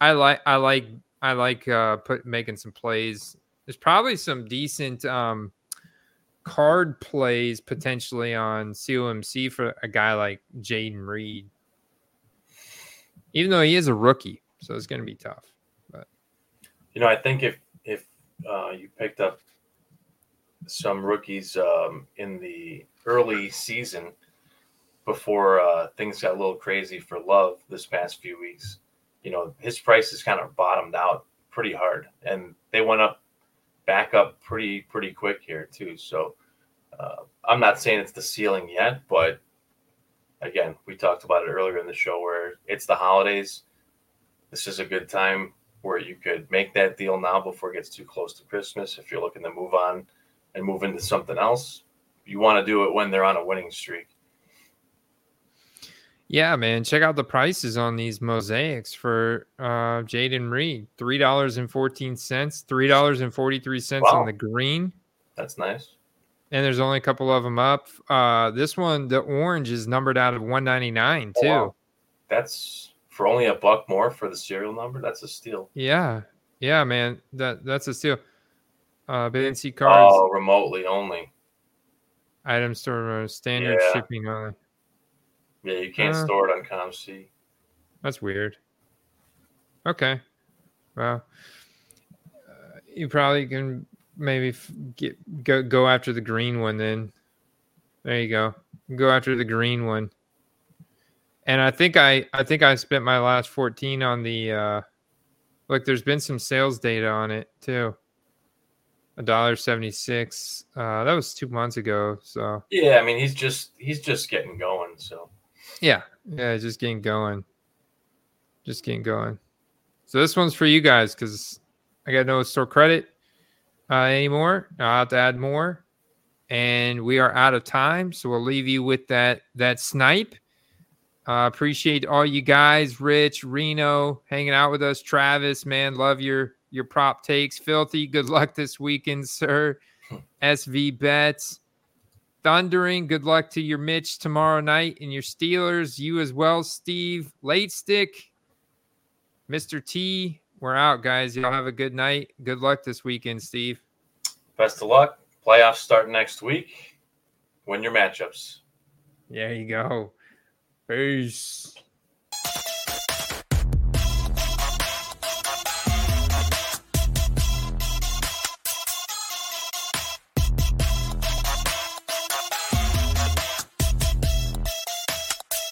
I like. I like. I like uh, put making some plays. There's probably some decent um, card plays potentially on COMC for a guy like Jayden Reed, even though he is a rookie, so it's going to be tough. But you know, I think if if uh, you picked up some rookies um, in the early season before uh, things got a little crazy for Love this past few weeks. You know, his price prices kind of bottomed out pretty hard, and they went up back up pretty pretty quick here too. So uh, I'm not saying it's the ceiling yet, but again, we talked about it earlier in the show where it's the holidays. This is a good time where you could make that deal now before it gets too close to Christmas. If you're looking to move on and move into something else, you want to do it when they're on a winning streak. Yeah, man. Check out the prices on these mosaics for uh Jayden Reed. Three dollars and fourteen cents, three dollars and forty three cents wow. on the green. That's nice. And there's only a couple of them up. Uh this one, the orange is numbered out of one ninety nine too. Oh, wow. That's for only a buck more for the serial number. That's a steal. Yeah, yeah, man, that that's a steal. Uh, Bancy cards. Oh, remotely only. Item store standard yeah. shipping only. Yeah, you can't uh, store it on COMC. That's weird. Okay, well, uh, you probably can maybe get go go after the green one then. There you go. Go after the green one and I think I I think I spent my last 14 on the uh look there's been some sales data on it too. A dollar seventy six. Uh that was two months ago. So Yeah, I mean he's just he's just getting going, so yeah, yeah, just getting going. Just getting going. So this one's for you guys because I got no store credit uh, anymore. I'll have to add more. And we are out of time. So we'll leave you with that that snipe. Uh, appreciate all you guys, Rich, Reno, hanging out with us. Travis, man, love your your prop takes. Filthy, good luck this weekend, sir. SV bets. Thundering, good luck to your Mitch tomorrow night and your Steelers. You as well, Steve. Late stick, Mr. T. We're out, guys. Y'all have a good night. Good luck this weekend, Steve. Best of luck. Playoffs start next week. Win your matchups. There you go. Peace.